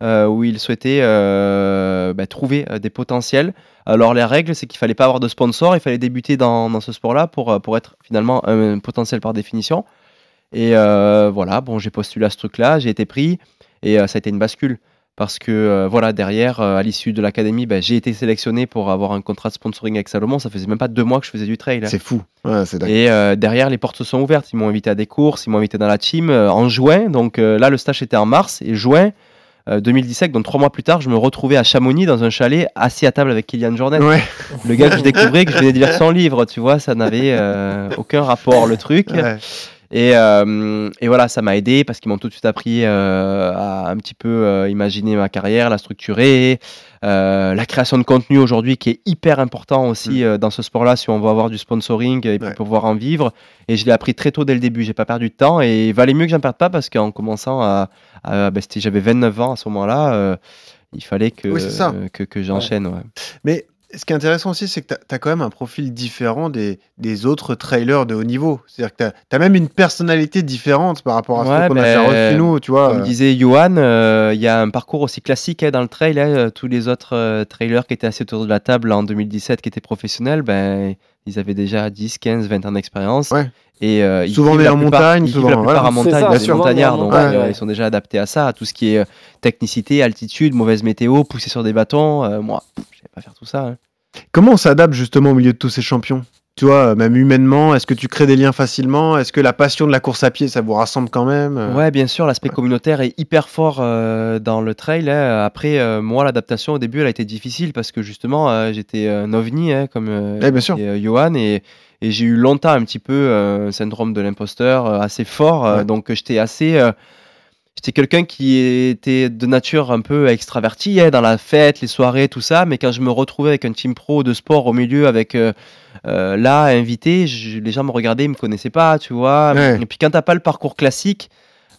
Speaker 9: euh, où ils souhaitaient ben, trouver des potentiels. Alors les règles, c'est qu'il fallait pas avoir de sponsor, il fallait débuter dans, dans ce sport-là pour, pour être finalement un potentiel par définition. Et voilà, bon, j'ai postulé à ce truc-là, j'ai été pris et ça a été une bascule parce que euh, voilà derrière euh, à l'issue de l'académie ben, j'ai été sélectionné pour avoir un contrat de sponsoring avec Salomon ça faisait même pas deux mois que je faisais du trail.
Speaker 3: C'est fou. Ouais,
Speaker 9: et euh, derrière les portes se sont ouvertes ils m'ont invité à des courses ils m'ont invité dans la team en juin donc là le stage était en mars et juin euh, 2017 donc trois mois plus tard je me retrouvais à Chamonix dans un chalet assis à table avec Kylian
Speaker 3: Ouais.
Speaker 9: le gars que je découvrais que je venais de lire son livre tu vois ça n'avait euh, aucun rapport le truc
Speaker 3: Ouais.
Speaker 9: Et, euh, et voilà, ça m'a aidé parce qu'ils m'ont tout de suite appris euh, à un petit peu euh, imaginer ma carrière, la structurer, la création de contenu aujourd'hui qui est hyper important aussi euh, dans ce sport-là si on veut avoir du sponsoring et
Speaker 3: Ouais.
Speaker 9: pouvoir en vivre. Et je l'ai appris très tôt dès le début, j'ai pas perdu de temps et il valait mieux que j'en perde pas parce qu'en commençant à, à- ben, j'avais 29 ans à ce moment-là, il fallait que,
Speaker 3: Oui, c'est ça.
Speaker 9: que, que j'enchaîne. ouais.
Speaker 3: Mais ce qui est intéressant aussi, c'est que tu as, quand même un profil différent des, des autres trailers de haut niveau. C'est-à-dire que tu as, même une personnalité différente par rapport à ce
Speaker 9: Ouais,
Speaker 3: qu'on a
Speaker 9: ben,
Speaker 3: déjà reçu nous, tu vois.
Speaker 9: Comme
Speaker 3: euh.
Speaker 9: disait Johan, euh, il y a un parcours aussi classique hein, dans le trail. hein, euh, tous les autres euh, trailers qui étaient assis autour de la table en 2017, qui étaient professionnels, ben, ils avaient déjà 10, 15, 20 ans d'expérience.
Speaker 3: Ouais.
Speaker 9: Et euh, ils
Speaker 3: Souvent
Speaker 9: vivent
Speaker 3: nés
Speaker 9: la
Speaker 3: en
Speaker 9: plupart-
Speaker 3: montagne,
Speaker 9: ils vivent
Speaker 3: souvent,
Speaker 9: la plupart
Speaker 3: voilà.
Speaker 9: en montagne,
Speaker 4: ça,
Speaker 9: montagnards,
Speaker 4: en
Speaker 9: donc
Speaker 4: montagne,
Speaker 9: euh,
Speaker 4: ouais.
Speaker 9: ils sont déjà adaptés à ça, à tout ce qui est euh, technicité, altitude, mauvaise météo, pousser sur des bâtons. euh, moi, je savais pas faire tout ça. hein.
Speaker 3: Comment on s'adapte justement au milieu de tous ces champions? Tu vois, même humainement, est-ce que tu crées des liens facilement? Est-ce que la passion de la course à pied, ça vous rassemble quand même Euh,
Speaker 9: Ouais, bien sûr, l'aspect communautaire est hyper fort euh, dans le trail. hein. Après, euh, moi, l'adaptation au début, elle a été difficile parce que justement, euh, j'étais un ovni, hein, comme euh,
Speaker 3: Ouais, bien sûr.
Speaker 9: disait, euh, Johan, et, et j'ai eu longtemps un petit peu euh, un syndrome de l'imposteur euh, assez fort. euh,
Speaker 3: Ouais.
Speaker 9: donc, j'étais assez. J'étais quelqu'un qui était de nature un peu extraverti, hein, dans la fête, les soirées, tout ça. Mais quand je me retrouvais avec un team pro de sport au milieu, avec euh, euh, là, invité, je- les gens me regardaient, ils me connaissaient pas, tu vois.
Speaker 3: Ouais.
Speaker 9: Et puis quand t'as pas le parcours classique,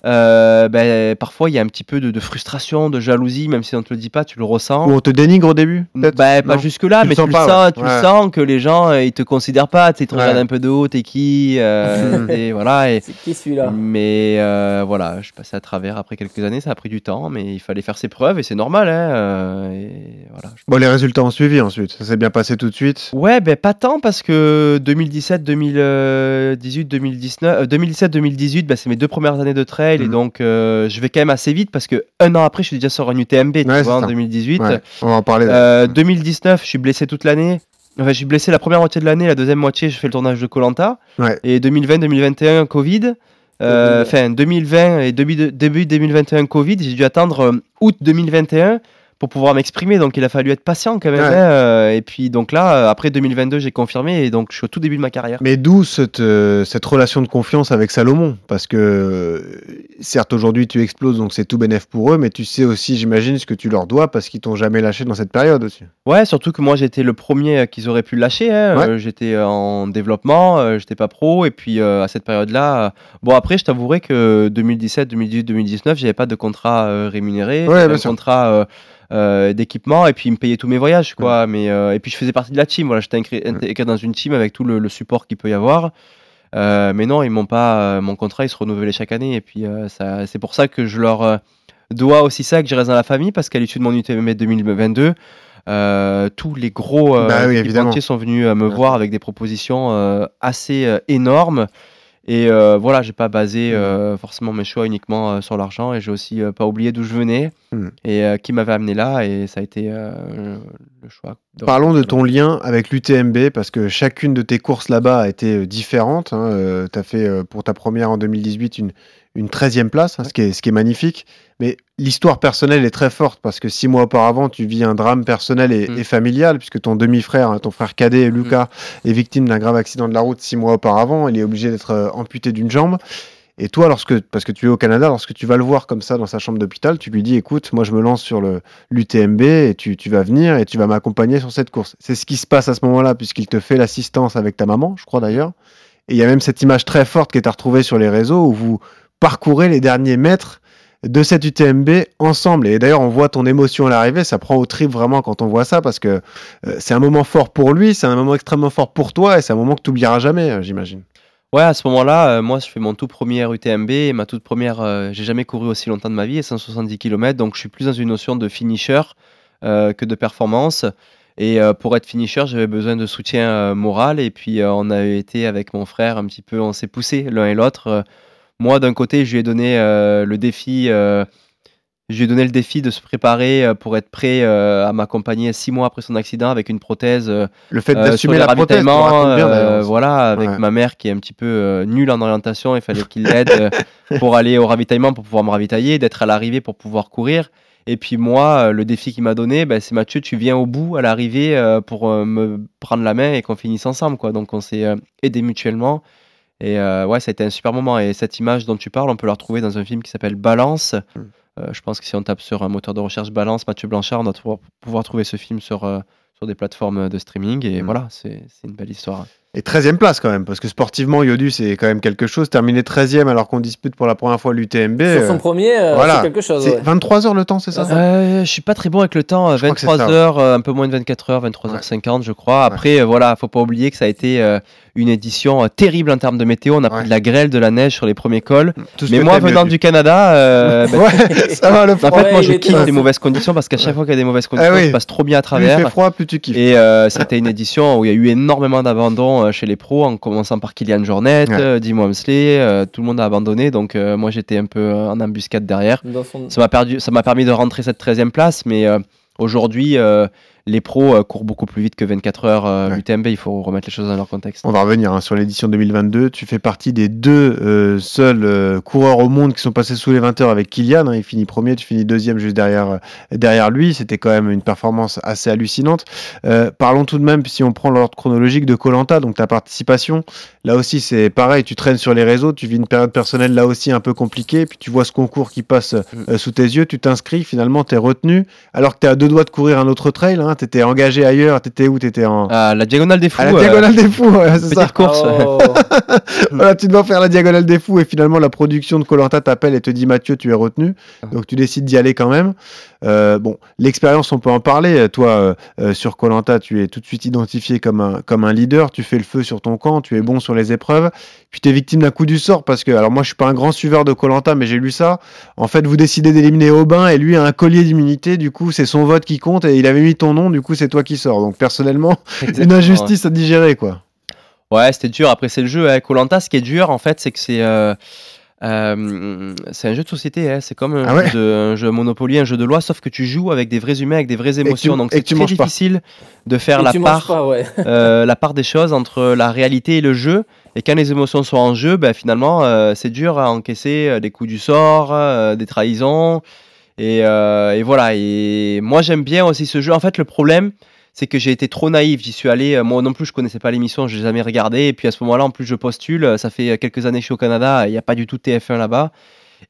Speaker 9: euh, ben, parfois il y a un petit peu de, de frustration, de jalousie, même si on te le dit pas, tu le ressens.
Speaker 3: Ou on te dénigre au début
Speaker 9: Ben, pas
Speaker 3: Non
Speaker 9: jusque là,
Speaker 3: Tu le
Speaker 9: mais
Speaker 3: sens
Speaker 9: tu,
Speaker 3: pas,
Speaker 9: le, sens,
Speaker 3: ouais.
Speaker 9: tu
Speaker 3: Ouais.
Speaker 9: le sens que les gens euh, ils te considèrent pas, tu te
Speaker 3: Ouais.
Speaker 9: regardent un peu de haut, t'es qui, euh, <laughs> et voilà. Et,
Speaker 4: C'est qui celui-là?
Speaker 9: mais euh, voilà, je suis passé à travers après quelques années, ça a pris du temps, mais il fallait faire ses preuves et c'est normal. Hein, euh, et voilà.
Speaker 3: Bon, les résultats ont suivi ensuite. Ça s'est bien passé tout de suite.
Speaker 9: Ouais, ben pas tant parce que 2017, 2018, 2019, euh, 2017, 2018, ben, c'est mes deux premières années de trail et
Speaker 3: Mhm.
Speaker 9: donc euh, je vais quand même assez vite parce que un an après, je suis déjà sur un UTMB, tu
Speaker 3: Ouais,
Speaker 9: vois,
Speaker 3: c'est
Speaker 9: en
Speaker 3: ça.
Speaker 9: 2018.
Speaker 3: Ouais, on va en parler.
Speaker 9: Euh, 2019, je suis blessé toute l'année. Enfin, je suis blessé la première moitié de l'année, la deuxième moitié, je fais le tournage de Colanta.
Speaker 3: Ouais.
Speaker 9: Et 2020-2021, Covid. Euh. Enfin, 2020 et début, de- début 2021, Covid. J'ai dû attendre euh, août 2021 pour pouvoir m'exprimer. Donc, il a fallu être patient quand même.
Speaker 3: Ouais.
Speaker 9: hein, et puis, donc là, euh, après 2022, j'ai confirmé. Et donc, je suis au tout début de ma carrière.
Speaker 3: Mais d'où cette, euh, cette relation de confiance avec Salomon? Parce que, euh, certes, aujourd'hui, tu exploses, donc c'est tout bénef pour eux, mais tu sais aussi, j'imagine, ce que tu leur dois parce qu'ils t'ont jamais lâché dans cette période aussi.
Speaker 9: Ouais, surtout que moi j'étais le premier qu'ils auraient pu lâcher. hein.
Speaker 3: Ouais.
Speaker 9: J'étais en développement, j'étais pas pro. Et puis à cette période-là, bon après je t'avouerai que 2017, 2018, 2019, j'avais pas de contrat rémunéré,
Speaker 3: Ouais,
Speaker 9: un
Speaker 3: sûr.
Speaker 9: contrat euh, d'équipement et puis ils me payaient tous mes voyages quoi. Mais euh, et puis je faisais partie de la team. Voilà, j'étais intégré dans une team avec tout le, le support qu'il peut y avoir. Euh, mais non, ils m'ont pas. mon contrat, il se renouvelait chaque année. Et puis ça, c'est pour ça que je leur dois aussi ça, que je reste dans la famille, parce qu'à l'issue de mon UTMB 2022. euh, tous les gros
Speaker 3: Bah oui, évidemment.
Speaker 9: équipementiers sont venus me
Speaker 3: Ouais.
Speaker 9: voir avec des propositions assez énormes. Et euh, voilà, j'ai pas basé euh, forcément mes choix uniquement euh, sur l'argent et j'ai aussi euh, pas oublié d'où je venais
Speaker 3: Mm.
Speaker 9: et qui m'avait amené là et ça a été le choix. de-
Speaker 3: Parlons de ton lien avec l'UTMB parce que chacune de tes courses là-bas a été différente. tu as fait pour ta première en 2018 une, une 13e place, hein, ce, qui est, ce qui est magnifique. Mais l'histoire personnelle est très forte parce que six mois auparavant, tu vis un drame personnel et,
Speaker 9: Mm.
Speaker 3: et familial, puisque ton demi-frère, hein, ton frère cadet, Lucas, est victime d'un grave accident de la route six mois auparavant. Il est obligé d'être euh, amputé d'une jambe. Et toi, lorsque, parce que tu es au Canada, lorsque tu vas le voir comme ça dans sa chambre d'hôpital, tu lui dis écoute, moi je me lance sur le l'UTMB et tu, tu vas venir et tu vas m'accompagner sur cette course. C'est ce qui se passe à ce moment-là, puisqu'il te fait l'assistance avec ta maman, je crois d'ailleurs. Et il y a même cette image très forte qui est à retrouver sur les réseaux où vous parcourez les derniers mètres de cette UTMB ensemble. Et d'ailleurs, on voit ton émotion à l'arrivée, ça prend au trip vraiment quand on voit ça, parce que euh, c'est un moment fort pour lui, c'est un moment extrêmement fort pour toi, et c'est un moment que tu oublieras jamais, euh, j'imagine.
Speaker 9: Ouais, à ce moment-là, euh, moi, je fais mon tout premier UTMB et ma toute première. j'ai jamais couru aussi longtemps de ma vie, 170 km, donc je suis plus dans une notion de finisher que de performance. Et pour être finisher, j'avais besoin de soutien moral. Et puis, on a été avec mon frère un petit peu, on s'est poussé l'un et l'autre. Moi, d'un côté, je lui ai donné euh, le défi. euh, je lui ai donné le défi de se préparer euh, pour être prêt à m'accompagner six mois après son accident avec une prothèse
Speaker 3: Le fait d'assumer la prothèse, bien,
Speaker 9: voilà, avec
Speaker 3: Ouais.
Speaker 9: ma mère qui est un petit peu nulle en orientation, il fallait qu'il l'aide <laughs> pour aller au ravitaillement pour pouvoir me ravitailler, d'être à l'arrivée pour pouvoir courir. Et puis moi, le défi qu'il m'a donné, ben, c'est Mathieu, tu viens au bout à l'arrivée euh, pour euh, me prendre la main et qu'on finisse ensemble, quoi. Donc on s'est euh, aidés mutuellement. Et euh, ouais, ça a été un super moment. Et cette image dont tu parles, on peut la retrouver dans un film qui s'appelle Balance.
Speaker 3: Hmm.
Speaker 9: Euh, je pense que si on tape sur un moteur de recherche Balance, Mathieu Blanchard, on doit pouvoir, pouvoir trouver ce film sur, euh, sur des plateformes de streaming. Et
Speaker 3: Hmm.
Speaker 9: voilà, c'est c'est une belle histoire.
Speaker 3: Et 13e place quand même, parce que sportivement, Yodu, c'est quand même quelque chose. Terminer 13e alors qu'on dispute pour la première fois l'UTMB.
Speaker 4: Sur son
Speaker 3: euh,
Speaker 4: premier, euh,
Speaker 3: voilà.
Speaker 4: c'est quelque chose.
Speaker 3: c'est
Speaker 4: ouais.
Speaker 3: 23 heures le temps, c'est ça
Speaker 9: Euh, je suis pas très bon avec le temps.
Speaker 3: Je crois que c'est
Speaker 9: 23
Speaker 3: ça,
Speaker 9: heures, euh, un peu moins de 24 heures, 23h50, je crois. Après, euh, voilà, faut pas oublier que ça a été euh, une édition euh, terrible en termes de météo. On a pris de la grêle, de la neige sur les premiers cols.
Speaker 3: Tout
Speaker 9: Mais moi, venant du Canada, <laughs>
Speaker 3: Ouais, ça va, le <laughs>
Speaker 9: en
Speaker 3: froid.
Speaker 9: fait,
Speaker 3: Ouais,
Speaker 9: moi, je kiffe les mauvaises conditions parce qu'à chaque fois qu'il y a des mauvaises conditions,
Speaker 3: Ah oui.
Speaker 9: je passe trop bien à
Speaker 3: Plus il
Speaker 9: travers.
Speaker 3: fait froid, plus tu kiffes.
Speaker 9: Et euh, c'était une édition où il y a eu énormément d'abandons euh, chez les pros, en commençant par Kylian Jornet,
Speaker 3: Ouais.
Speaker 9: euh, Dim Wamsley, euh, tout le monde a abandonné, donc euh, moi j'étais un peu en embuscade derrière.
Speaker 4: Son-
Speaker 9: Ça m'a perdu, ça m'a permis de rentrer cette 13e place, mais euh, aujourd'hui euh, les pros euh, courent beaucoup plus vite que 24 heures euh, UTMB. Il faut remettre les choses dans leur contexte.
Speaker 3: On va revenir hein, sur l'édition 2022. Tu fais partie des deux euh, seuls coureurs au monde qui sont passés sous les 20 heures avec Kylian. hein. Il finit premier, tu finis deuxième juste derrière, derrière lui. C'était quand même une performance assez hallucinante. Parlons tout de même, si on prend l'ordre chronologique de Colanta, donc ta participation. Là aussi, c'est pareil. Tu traînes sur les réseaux, tu vis une période personnelle là aussi un peu compliquée. Puis tu vois ce concours qui passe euh, sous tes yeux, tu t'inscris, finalement, tu es retenu. Alors que tu es à deux doigts de courir un autre trail. Hein. Tu étais engagé ailleurs. Tu étais où Tu étais en.
Speaker 9: À la diagonale des fous.
Speaker 3: À la
Speaker 9: euh,
Speaker 3: diagonale des fous, ouais, c'est
Speaker 9: petite
Speaker 3: ça.
Speaker 9: course.
Speaker 4: Oh. <laughs>
Speaker 3: voilà, tu dois faire la diagonale des fous et finalement la production de Colanta t'appelle et te dit Mathieu, tu es retenu. Donc tu décides d'y aller quand même. Euh, bon, l'expérience, on peut en parler. Toi, euh, euh, sur Colanta, tu es tout de suite identifié comme un, comme un leader. Tu fais le feu sur ton camp, tu es bon sur les épreuves. Puis tu es victime d'un coup du sort parce que, alors moi, je suis pas un grand suiveur de Colanta, mais j'ai lu ça. En fait, vous décidez d'éliminer Aubin et lui a un collier d'immunité. Du coup, c'est son vote qui compte et il avait mis ton nom. Du coup, c'est toi qui sors. Donc personnellement, <laughs> une
Speaker 9: Exactement,
Speaker 3: injustice à digérer, quoi.
Speaker 9: Ouais, c'était dur. Après, c'est le jeu. Avec Colanta, ce qui est dur, en fait, c'est que c'est. euh, euh, c'est un jeu de société, hein. c'est comme un,
Speaker 3: Ah ouais
Speaker 9: jeu de, un jeu Monopoly, un jeu de loi, sauf que tu joues avec des vrais humains, avec des vraies émotions.
Speaker 3: tu-
Speaker 9: donc c'est très
Speaker 3: pas.
Speaker 9: difficile de faire
Speaker 4: Et
Speaker 9: la part,
Speaker 4: pas, ouais. <laughs>
Speaker 9: euh, la part des choses entre la réalité et le jeu. Et quand les émotions sont en jeu, ben, finalement, euh, c'est dur à encaisser des coups du sort, euh, des trahisons. Et, euh, et voilà. Et moi, j'aime bien aussi ce jeu. En fait, le problème, c'est que j'ai été trop naïf. J'y suis allé. euh, Moi non plus, je connaissais pas l'émission, je l'ai jamais regardé. Et puis à ce moment-là, en plus, je postule. euh, Ça fait quelques années que je suis au Canada. Il n'y a pas du tout de TF1 là-bas.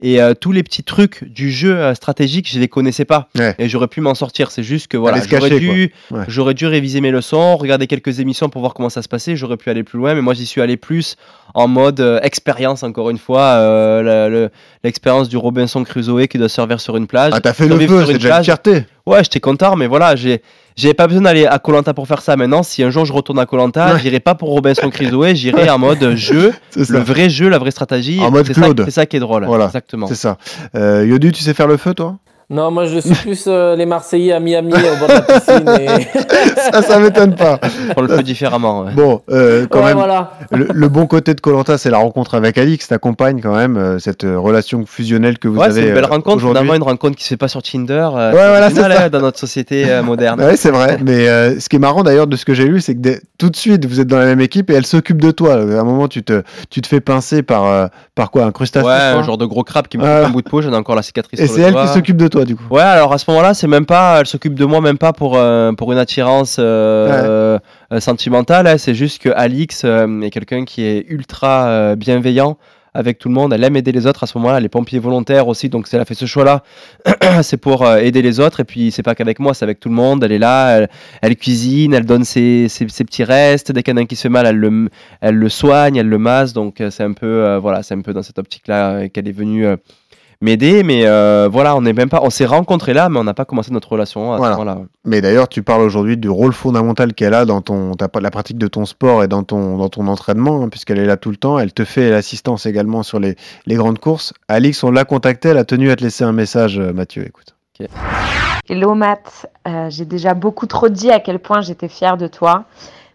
Speaker 9: Et euh, tous les petits trucs du jeu euh, stratégique, je les connaissais pas.
Speaker 3: Ouais.
Speaker 9: Et j'aurais pu m'en sortir. C'est juste que voilà, j'aurais dû,
Speaker 3: quoi. Ouais.
Speaker 9: j'aurais dû réviser mes leçons, regarder quelques émissions pour voir comment ça se passait. J'aurais pu aller plus loin, mais moi j'y suis allé plus en mode euh, expérience encore une fois, euh, le- l'expérience du Robinson Crusoe qui doit servir sur une plage.
Speaker 3: Ah, t'as fait le
Speaker 9: Survivre
Speaker 3: feu, c'est déjà une fierté.
Speaker 9: Ouais, j'étais content, mais voilà, j'ai j'avais pas besoin d'aller à Colanta pour faire ça. Maintenant, si un jour je retourne à Colanta,
Speaker 3: Ouais.
Speaker 9: j'irai pas pour Robinson Crusoe, j'irai en mode <laughs> jeu, le vrai jeu, la vraie stratégie.
Speaker 3: En mode
Speaker 9: c'est ça,
Speaker 3: Claude.
Speaker 9: c'est ça qui est drôle.
Speaker 3: Voilà,
Speaker 9: Exactement.
Speaker 3: C'est ça. Euh, Yodu, tu sais faire le feu, toi?
Speaker 4: Non, moi je suis plus euh, les Marseillais à Miami au bord de la piscine. Et... <laughs>
Speaker 3: ça, ça m'étonne pas.
Speaker 9: On le fait différemment. ouais.
Speaker 3: Bon, euh, quand
Speaker 4: Ouais,
Speaker 3: même,
Speaker 4: voilà.
Speaker 3: le, le bon côté de Colanta, c'est la rencontre avec Alix, ta compagne quand même, euh, cette relation fusionnelle que vous
Speaker 9: Ouais,
Speaker 3: avez
Speaker 9: c'est une belle rencontre. Finalement, une rencontre qui se fait pas sur Tinder. euh,
Speaker 3: Ouais, voilà, c'est ça.
Speaker 9: hein, dans notre société euh, moderne.
Speaker 3: Ouais, c'est vrai. Mais euh, ce qui est marrant d'ailleurs de ce que j'ai lu, c'est que dès- tout de suite vous êtes dans la même équipe et elle s'occupe de toi. À un moment, tu te, tu te fais pincer par, euh, par quoi Un crustacé
Speaker 9: Ouais, un genre de gros crabe qui me
Speaker 3: Ouais.
Speaker 9: coupe un bout de peau. J'en ai encore la cicatrice.
Speaker 3: Et c'est
Speaker 9: le
Speaker 3: elle
Speaker 9: doigt.
Speaker 3: qui s'occupe de toi du coup.
Speaker 9: Ouais, alors à ce moment-là, c'est même pas, elle s'occupe de moi même pas pour euh, pour une attirance euh, euh, sentimentale. hein. c'est juste que Alix est quelqu'un qui est ultra bienveillant avec tout le monde. Elle aime aider les autres. À ce moment-là, elle est pompier volontaire aussi, donc si elle a fait ce choix-là, <clears throat> c'est pour euh, aider les autres. Et puis c'est pas qu'avec moi, c'est avec tout le monde. Elle est là, elle, elle cuisine, elle donne ses, ses, ses petits restes. Dès qu'il y en a un qui se fait mal, elle le elle le soigne, elle le masse. Donc c'est un peu euh, voilà, c'est un peu dans cette optique-là qu'elle est venue. euh, m'aider mais euh, voilà on n'est même pas on s'est rencontrés là mais on n'a pas commencé notre relation à
Speaker 3: Voilà.
Speaker 9: ce moment-là
Speaker 3: Mais d'ailleurs, tu parles aujourd'hui du rôle fondamental qu'elle a dans ton, ta- la pratique de ton sport et dans ton, dans ton entraînement, hein, puisqu'elle est là tout le temps. Elle te fait l'assistance également sur les, les grandes courses. Alix, on l'a contactée, elle a tenu à te laisser un message, euh, Mathieu. Écoute.
Speaker 10: Hello Matt, Euh, j'ai déjà beaucoup trop dit à quel point j'étais fière de toi.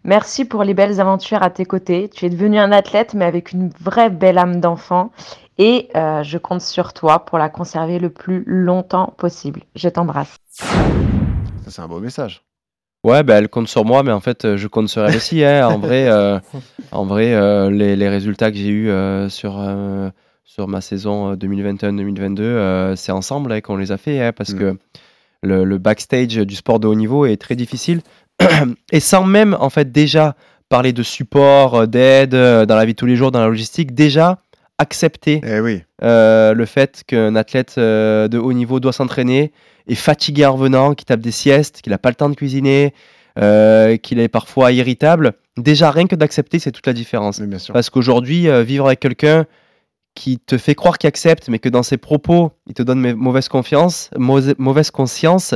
Speaker 10: Merci pour les belles aventures à tes côtés. Tu es devenu un athlète mais avec une vraie belle âme d'enfant et euh, je compte sur toi pour la conserver le plus longtemps possible. Je t'embrasse.
Speaker 3: Ça, c'est un beau message.
Speaker 9: ouais bah, elle compte sur moi mais en fait euh, je compte sur elle aussi hein. en vrai euh, <laughs> en vrai euh, les, les résultats que j'ai eu sur euh, sur ma saison euh, 2021-2022 euh, c'est ensemble hein, qu'on les a fait hein, parce
Speaker 3: Mm.
Speaker 9: que le, le backstage du sport de haut niveau est très difficile <clears throat> et sans même en fait déjà parler de support d'aide dans la vie de tous les jours dans la logistique déjà accepter
Speaker 3: Eh oui.
Speaker 9: Euh, le fait qu'un athlète euh, de haut niveau doit s'entraîner, est fatigué en revenant, qu'il tape des siestes, qu'il n'a pas le temps de cuisiner, euh, qu'il est parfois irritable, déjà rien que d'accepter, c'est toute la différence.
Speaker 3: Mais bien sûr.
Speaker 9: Parce qu'aujourd'hui, vivre avec quelqu'un qui te fait croire qu'il accepte, mais que dans ses propos, il te donne ma- mauvaise confiance, mauvaise conscience,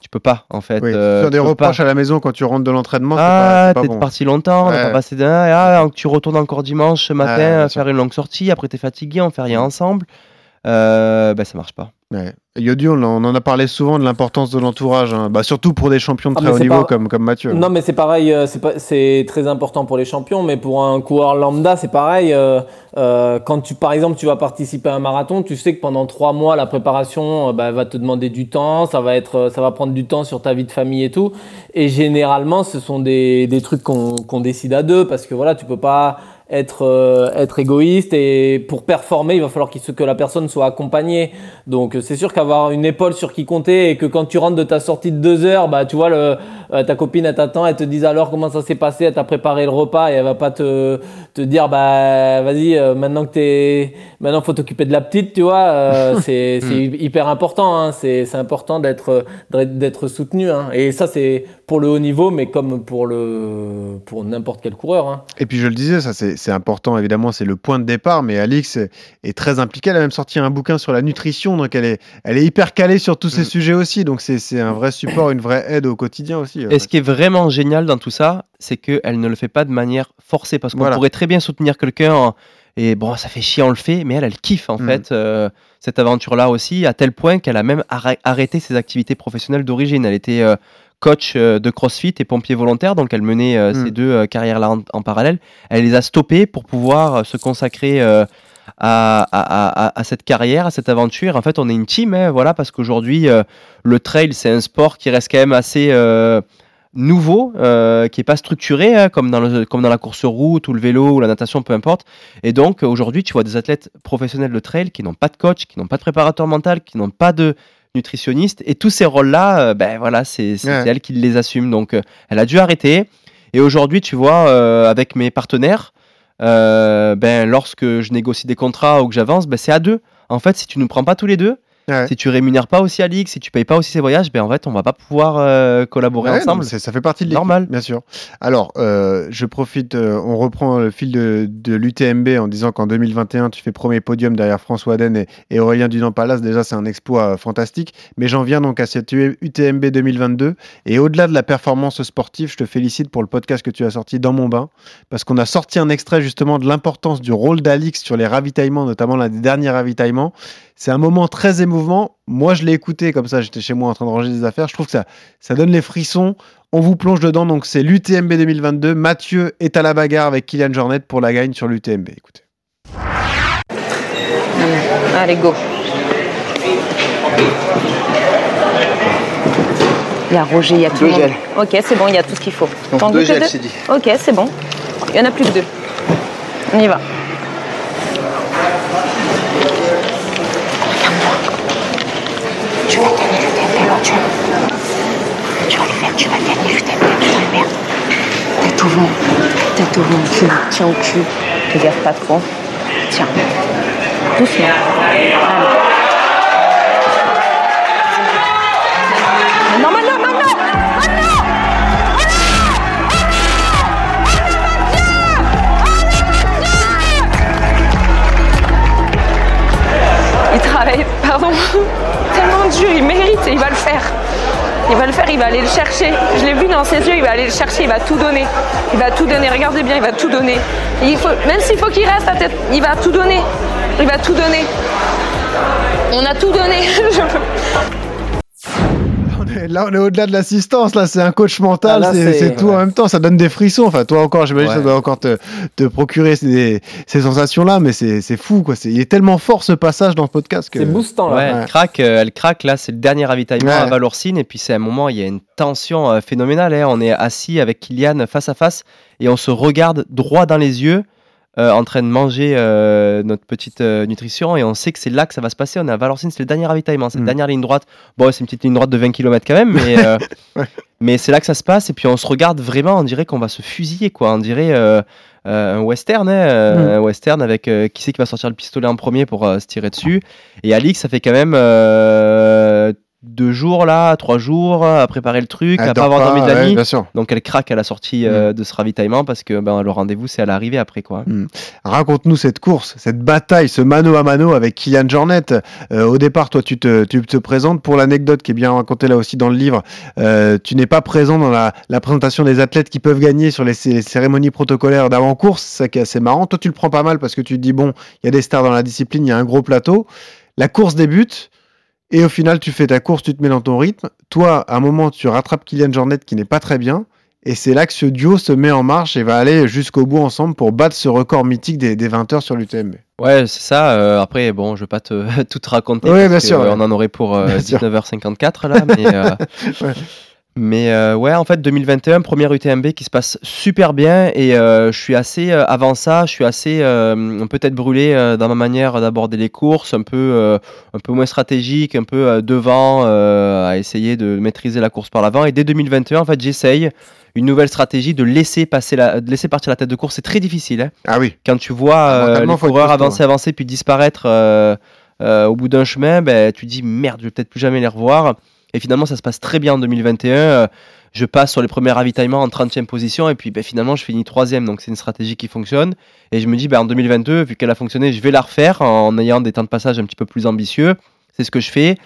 Speaker 9: tu peux pas, en fait.
Speaker 3: Oui.
Speaker 9: euh,
Speaker 3: Faire des reproches
Speaker 9: pas.
Speaker 3: à la maison quand tu rentres de l'entraînement,
Speaker 9: Ah, t'es
Speaker 3: bon.
Speaker 9: parti longtemps, on
Speaker 3: Ouais.
Speaker 9: pas passé d'un ah, tu retournes encore dimanche matin
Speaker 3: Ouais, bien
Speaker 9: à faire une longue sortie, après t'es fatigué, on fait rien ensemble. Euh, ben ça marche pas.
Speaker 3: Ouais. Yodu, on, en- a parlé souvent de l'importance de l'entourage, hein. bah, surtout pour des champions de
Speaker 4: Ah,
Speaker 3: très haut niveau
Speaker 4: pas-
Speaker 3: comme, comme Mathieu.
Speaker 4: Non, mais c'est pareil, euh, c'est très important pour les champions, mais pour un coureur lambda, c'est pareil. euh, euh, quand tu, par exemple, tu vas participer à un marathon, tu sais que pendant trois mois, la préparation euh, bah, va te demander du temps, ça va être, ça va prendre du temps sur ta vie de famille et tout. Et généralement, ce sont des, des trucs qu'on qu'on décide à deux, parce que voilà, tu peux pas être euh, être égoïste et pour performer, il va falloir que la personne soit accompagnée. Donc euh, c'est sûr qu'avoir une épaule sur qui compter et que quand tu rentres de ta sortie de deux heures, bah tu vois le euh, ta copine elle t'attend, elle te dit alors comment ça s'est passé, elle t'a préparé le repas et elle va pas te te dire bah vas-y euh, maintenant que t'es maintenant faut t'occuper de la petite, tu vois. <laughs> c'est c'est hyper important, hein, c'est c'est important d'être d'être- d'être soutenu. Hein. Et ça c'est pour le haut niveau, mais comme pour le pour n'importe quel coureur. Hein.
Speaker 3: Et puis je le disais, ça c'est c'est important évidemment, c'est le point de départ, mais Alix est, est très impliquée, elle a même sorti un bouquin sur la nutrition, donc elle est, elle est hyper calée sur tous
Speaker 9: Mm.
Speaker 3: ces sujets aussi, donc c'est un vrai support, une vraie aide au quotidien aussi.
Speaker 9: Et ce qui est vraiment génial dans tout ça, c'est qu'elle ne le fait pas de manière forcée. Parce qu'on
Speaker 3: Voilà.
Speaker 9: pourrait très bien soutenir quelqu'un et bon, ça fait chier, on le fait, mais elle, elle kiffe en
Speaker 3: Mm.
Speaker 9: fait euh, cette aventure-là aussi, à tel point qu'elle a même arrê- arrêté ses activités professionnelles d'origine. Elle était euh, coach euh, de CrossFit et pompier volontaire, donc elle menait euh,
Speaker 3: Mm.
Speaker 9: ces deux euh, carrières-là en, en parallèle. Elle les a stoppées pour pouvoir euh, se consacrer à, à- à- à cette carrière, à cette aventure. En fait, on est une team, hein, voilà, parce qu'aujourd'hui, le trail, c'est un sport qui reste quand même assez nouveau, euh, qui est pas structuré, hein, comme, dans le- comme dans la course route ou le vélo ou la natation, peu importe. Et donc, aujourd'hui, tu vois des athlètes professionnels de trail qui n'ont pas de coach, qui n'ont pas de préparateur mental, qui n'ont pas de nutritionniste. Et tous ces rôles-là, euh, ben voilà, c'est
Speaker 3: Ouais.
Speaker 9: elle qui les assume. Donc, euh, elle a dû arrêter. Et aujourd'hui, tu vois, euh, avec mes partenaires, euh, ben, lorsque je négocie des contrats ou que j'avance, ben, c'est à deux. En fait, si tu ne prends pas tous les deux,
Speaker 3: Ouais.
Speaker 9: si tu rémunères pas aussi Alix, si tu payes pas aussi ses voyages, ben, en fait, on va pas pouvoir euh, collaborer
Speaker 3: Ouais,
Speaker 9: ensemble.
Speaker 3: ça fait partie de
Speaker 9: Normal.
Speaker 3: bien sûr. Alors, euh, je profite, euh, on reprend le fil de, de l'UTMB en disant qu'en 2021, tu fais premier podium derrière François Aden et, et Aurélien Dunan-Palas. Déjà, c'est un exploit fantastique. Mais j'en viens donc à cette UTMB 2022. Et au-delà de la performance sportive, je te félicite pour le podcast que tu as sorti dans mon bain. Parce qu'on a sorti un extrait justement de l'importance du rôle d'Alix sur les ravitaillements, notamment l'un des derniers ravitaillements. C'est un moment très émouvant. Moi, je l'ai écouté comme ça, j'étais chez moi en train de ranger des affaires. Je trouve que ça, ça donne les frissons. On vous plonge dedans. Donc, c'est l'UTMB 2022. Mathieu est à la bagarre avec Kylian Jornet pour la gagne sur l'UTMB. Écoutez.
Speaker 10: Allez, go. Il y a Roger, il y a tout le monde. Ok, c'est bon, il y a tout ce qu'il faut. T'en veux que deux Ok, c'est bon. Il y en a plus que deux. On y va.
Speaker 11: Tu vas gagner TMP, Mathieu. Tu vas le faire, tu vas gagner le TMP, tu vas faire. Tête au vent, tête au vent. Tiens au cul.
Speaker 10: Gaffe pas trop.
Speaker 11: Tiens.
Speaker 10: Doucement. Allez. Pardon, il mérite et il va le faire. Il va le faire, il va aller le chercher. Je l'ai vu dans ses yeux, il va aller le chercher, il va tout donner. Il va tout donner, regardez bien, il va tout donner. Même s'il faut qu'il reste à tête, il va tout donner. Il va tout donner. On a tout donné. <laughs> <laughs>
Speaker 3: Là, on est au-delà de l'assistance. Là, c'est un coach mental.
Speaker 4: Ah,
Speaker 3: c'est tout en même temps. Ça donne des frissons. Enfin, toi encore, j'imagine,
Speaker 9: Ouais.
Speaker 3: ça doit encore te, te procurer ces, ces sensations-là. Mais c'est fou, quoi. C'est- Il est tellement fort ce passage dans le podcast que.
Speaker 4: C'est boostant là.
Speaker 9: Ouais,
Speaker 3: Ouais.
Speaker 9: elle craque, euh, elle craque. Là, c'est le dernier ravitaillement
Speaker 3: Ouais.
Speaker 9: à Valorcine. Et puis, c'est un moment, il y a une tension euh, phénoménale. hein. On est assis avec Kylian face à face et on se regarde droit dans les yeux. Euh, en train de manger euh, notre petite euh, nutrition et on sait que c'est là que ça va se passer. On est à Valorcine, c'est le dernier ravitaillement, c'est
Speaker 3: Mm.
Speaker 9: la dernière ligne droite. Bon, c'est une petite ligne droite de 20 km quand même, mais, <laughs>
Speaker 3: Ouais.
Speaker 9: mais c'est là que ça se passe. Et puis on se regarde vraiment, on dirait qu'on va se fusiller, quoi. On dirait un western, hein, euh, un western avec qui c'est qui va sortir le pistolet en premier pour se tirer dessus. Et Alix, ça fait quand même deux jours là, trois jours à préparer le truc,
Speaker 3: Elle
Speaker 9: à pas avoir dormi de la nuit. Donc elle craque à la sortie euh, de ce ravitaillement parce que ben, le rendez-vous c'est à l'arrivée après quoi.
Speaker 3: Raconte-nous cette course, cette bataille, ce mano à mano avec Kylian Jornet. Euh, au départ, toi, tu te, tu te présentes pour l'anecdote qui est bien racontée là aussi dans le livre. euh, tu n'es pas présent dans la, la présentation des athlètes qui peuvent gagner sur les, les cérémonies protocolaires d'avant-course. C'est assez marrant. Toi, tu le prends pas mal parce que tu te dis, bon, il y a des stars dans la discipline, il y a un gros plateau. La course débute. Et au final, tu fais ta course, tu te mets dans ton rythme. Toi, à un moment, tu rattrapes Kylian Jornet qui n'est pas très bien. Et c'est là que ce duo se met en marche et va aller jusqu'au bout ensemble pour battre ce record mythique des, des 20 heures sur l'UTMB.
Speaker 9: Ouais, c'est ça. euh, après, bon, je vais pas te <laughs> tout te raconter. Parce
Speaker 3: bien
Speaker 9: que,
Speaker 3: sûr,
Speaker 9: euh,
Speaker 3: ouais.
Speaker 9: On en aurait pour euh,
Speaker 3: Bien sûr.
Speaker 9: 19h54 là, mais. euh, <laughs>
Speaker 3: Ouais.
Speaker 9: Mais euh, ouais, en fait, 2021, première UTMB qui se passe super bien et euh, je suis assez, euh, avant ça, je suis assez peut-être brûlé dans ma manière d'aborder les courses, un peu, un peu moins stratégique, un peu devant, à essayer de maîtriser la course par l'avant. Et dès 2021, en fait, j'essaye une nouvelle stratégie de laisser, passer la, de laisser partir la tête de course. C'est très difficile. hein.
Speaker 3: Ah oui.
Speaker 9: Quand tu vois les coureurs avancer, avancer, puis disparaître au bout d'un chemin, ben, tu dis merde, je vais peut-être plus jamais les revoir. Et finalement, ça se passe très bien en 2021. Euh, je passe sur les premiers ravitaillements en 30e position et puis ben, finalement, je finis troisième. Donc, c'est une stratégie qui fonctionne. Et je me dis, ben, en 2022, vu qu'elle a fonctionné, je vais la refaire en ayant des temps de passage un petit peu plus ambitieux. C'est ce que je fais.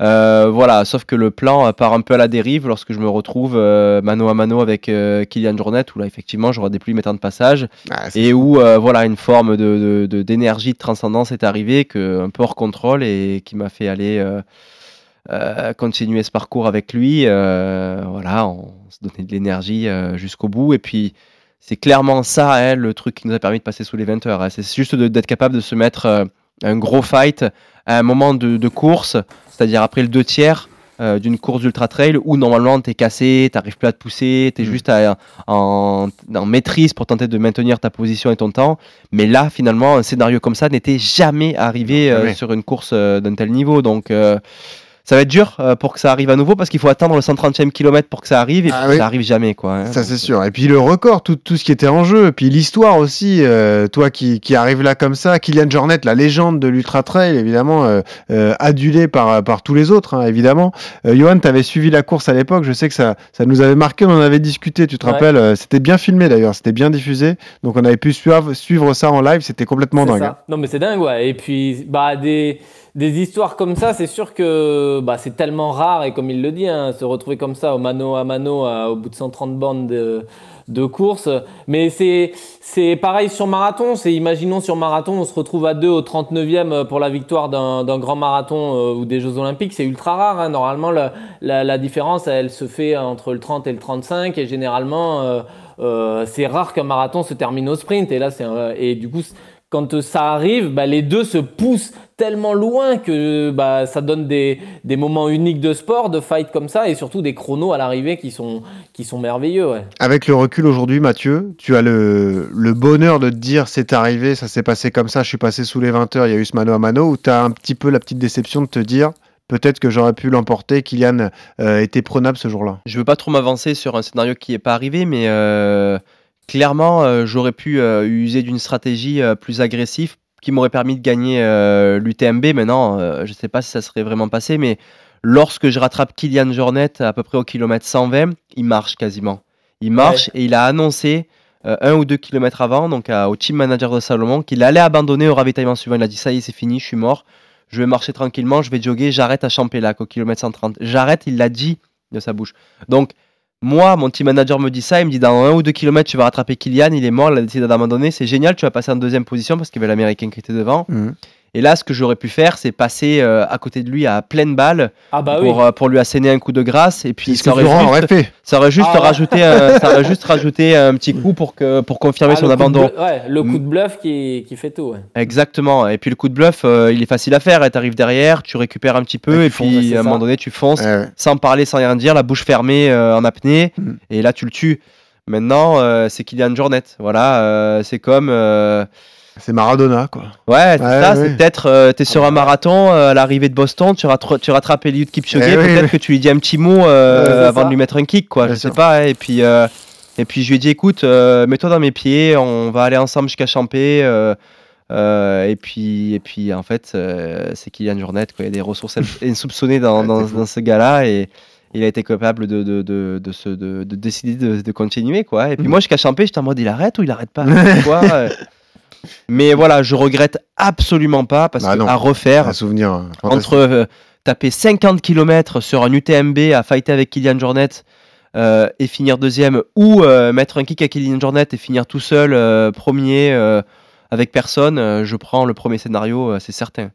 Speaker 9: Euh, voilà, sauf que le plan euh, part un peu à la dérive lorsque je me retrouve euh, mano à mano avec euh, Kylian Jornet, où là, effectivement, j'aurais déployé mes temps de passage
Speaker 3: Ah,
Speaker 9: et où voilà une forme de, de- de- d'énergie de transcendance est arrivée que un peu hors contrôle et qui m'a fait aller euh, continuer ce parcours avec lui euh, voilà on se donnait de l'énergie euh, jusqu'au bout et puis c'est clairement ça hein, le truc qui nous a permis de passer sous les 20 heures hein. c'est juste d'être capable de se mettre un gros fight à un moment de, de course c'est-à-dire après le deux tiers d'une course d'ultra trail où normalement t'es cassé, t'arrives plus à te pousser, t'es juste à- en, en maîtrise pour tenter de maintenir ta position et ton temps. Mais là, finalement, un scénario comme ça n'était jamais arrivé sur une course d'un tel niveau. Donc, ça va être dur euh, pour que ça arrive à nouveau parce qu'il faut attendre le 130e kilomètre pour que ça arrive et
Speaker 3: Ah
Speaker 9: puis
Speaker 3: oui.
Speaker 9: ça arrive jamais. Quoi, hein.
Speaker 3: Ça c'est sûr. Et puis le record, tout, tout ce qui était en jeu, et puis l'histoire aussi, euh, toi qui, qui arrive là comme ça, Kylian Jornet, la légende de l'ultra trail, évidemment euh, euh, adulé par, par tous les autres, hein, évidemment. Euh, Johan, tu avais suivi la course à l'époque, je sais que ça, ça nous avait marqué, on en avait discuté, tu te
Speaker 4: Ouais.
Speaker 3: rappelles, euh, c'était bien filmé d'ailleurs, c'était bien diffusé, donc on avait pu suivre, suivre ça en live, c'était complètement dingue.
Speaker 4: ça. Non, mais c'est dingue, ouais. Et puis, bah, des, des histoires comme ça, c'est sûr que bah, c'est tellement rare et comme il le dit, hein, se retrouver comme ça au mano à mano au bout de 130 bandes de, course. Mais c'est pareil sur marathon. C'est imaginons sur marathon, on se retrouve à deux au 39e pour la victoire d'un grand marathon euh, ou des Jeux Olympiques. C'est ultra rare. hein. Normalement, la, différence, elle se fait entre le 30 et le 35 et généralement. euh, euh, c'est rare qu'un marathon se termine au sprint et là c'est et du coup quand ça arrive, bah, les deux se poussent tellement loin que bah, ça donne des, des moments uniques de sport, de fight comme ça, et surtout des chronos à l'arrivée qui sont, qui sont merveilleux. Ouais.
Speaker 3: Avec le recul aujourd'hui, Mathieu, tu as le, le bonheur de te dire c'est arrivé, ça s'est passé comme ça, je suis passé sous les 20 heures, il y a eu ce mano à mano, ou tu as un petit peu la petite déception de te dire peut-être que j'aurais pu l'emporter, Kylian euh, était prenable ce jour-là?
Speaker 9: Je veux pas trop m'avancer sur un scénario qui n'est pas arrivé, mais euh, clairement, euh, j'aurais pu euh, user d'une stratégie euh, plus agressive qui m'aurait permis de gagner l'UTMB. Maintenant, je ne sais pas si ça serait vraiment passé, mais lorsque je rattrape Kylian Jornet à peu près au kilomètre 120, il marche quasiment. Il marche et il a annoncé euh, un ou deux kilomètres avant, donc à- au team manager de Salomon, qu'il allait abandonner au ravitaillement suivant. Il a dit ça y est, c'est fini, je suis mort. Je vais marcher tranquillement, je vais jogger, j'arrête à Champélac au kilomètre 130. J'arrête, il l'a dit de sa bouche. Donc, moi, mon team manager me dit ça, il me dit dans un ou deux kilomètres, tu vas rattraper Kylian, il est mort, il a décidé d'abandonner, c'est génial, tu vas passer en deuxième position parce qu'il y avait l'américain qui était devant.
Speaker 3: Mhm.
Speaker 9: Et là, ce que j'aurais pu faire, c'est passer euh, à côté de lui à pleine balle
Speaker 4: Ah bah
Speaker 9: pour,
Speaker 4: oui.
Speaker 9: euh, pour lui asséner un coup de grâce. Et puis,
Speaker 3: C'est ce
Speaker 9: ça
Speaker 3: que
Speaker 9: aurait,
Speaker 3: Florent
Speaker 9: juste,
Speaker 3: aurait fait.
Speaker 9: ça aurait juste
Speaker 4: Ah ouais.
Speaker 9: rajouté, un, ça aurait juste rajouté un petit coup pour, que, pour confirmer
Speaker 4: Ah,
Speaker 9: son abandon.
Speaker 4: bluff- ouais, le coup de bluff qui, qui fait tout. Ouais.
Speaker 9: Exactement. Et puis le coup de bluff, euh, il est facile à faire. Tu arrives derrière, tu récupères un petit peu,
Speaker 3: Ouais,
Speaker 9: et
Speaker 3: fonces,
Speaker 9: puis à un
Speaker 4: ça.
Speaker 9: moment donné, tu fonces
Speaker 3: Ouais, ouais.
Speaker 9: sans parler, sans rien dire, la bouche fermée euh, en apnée,
Speaker 3: Mm.
Speaker 9: et là tu le tues. Maintenant, euh, c'est Kylian Jornet. Voilà, euh, c'est comme.
Speaker 3: C'est Maradona, quoi.
Speaker 9: Ouais, c'est
Speaker 3: Ouais,
Speaker 9: ça,
Speaker 3: ouais.
Speaker 9: c'est peut-être, euh, t'es sur un marathon euh, à l'arrivée de Boston, tu, rattra- tu rattrapes Eliud Kipchoge,
Speaker 3: Eh
Speaker 9: peut-être
Speaker 3: oui.
Speaker 9: que tu lui dis un petit mot euh, avant
Speaker 4: ça.
Speaker 9: de lui mettre un kick, quoi,
Speaker 3: Bien
Speaker 9: je
Speaker 3: sûr.
Speaker 9: sais pas, hein, et puis, euh, et puis je lui ai dit, écoute, euh, mets-toi dans mes pieds, on va aller ensemble jusqu'à Champé, euh, euh, et puis, et puis en fait, euh, c'est Kylian Jornet, quoi, il y a des ressources insoupçonnées dans,
Speaker 3: Ouais,
Speaker 9: dans,
Speaker 3: c'est fou.
Speaker 9: dans ce gars-là, et il a été capable de, de, de, de, se- de, de décider de, de continuer, quoi, et puis
Speaker 3: Mhm.
Speaker 9: moi jusqu'à Champé, j'étais en mode, il arrête ou il arrête pas, quoi, <laughs> euh, mais voilà, je regrette absolument pas parce que
Speaker 3: non.
Speaker 9: à refaire
Speaker 3: Un souvenir. euh,
Speaker 9: entre euh, taper 50 km sur un UTMB à fighter avec Kylian Jornet euh, et finir deuxième ou euh, mettre un kick à Kylian Jornet et finir tout seul premier avec personne, je prends le premier scénario, c'est certain.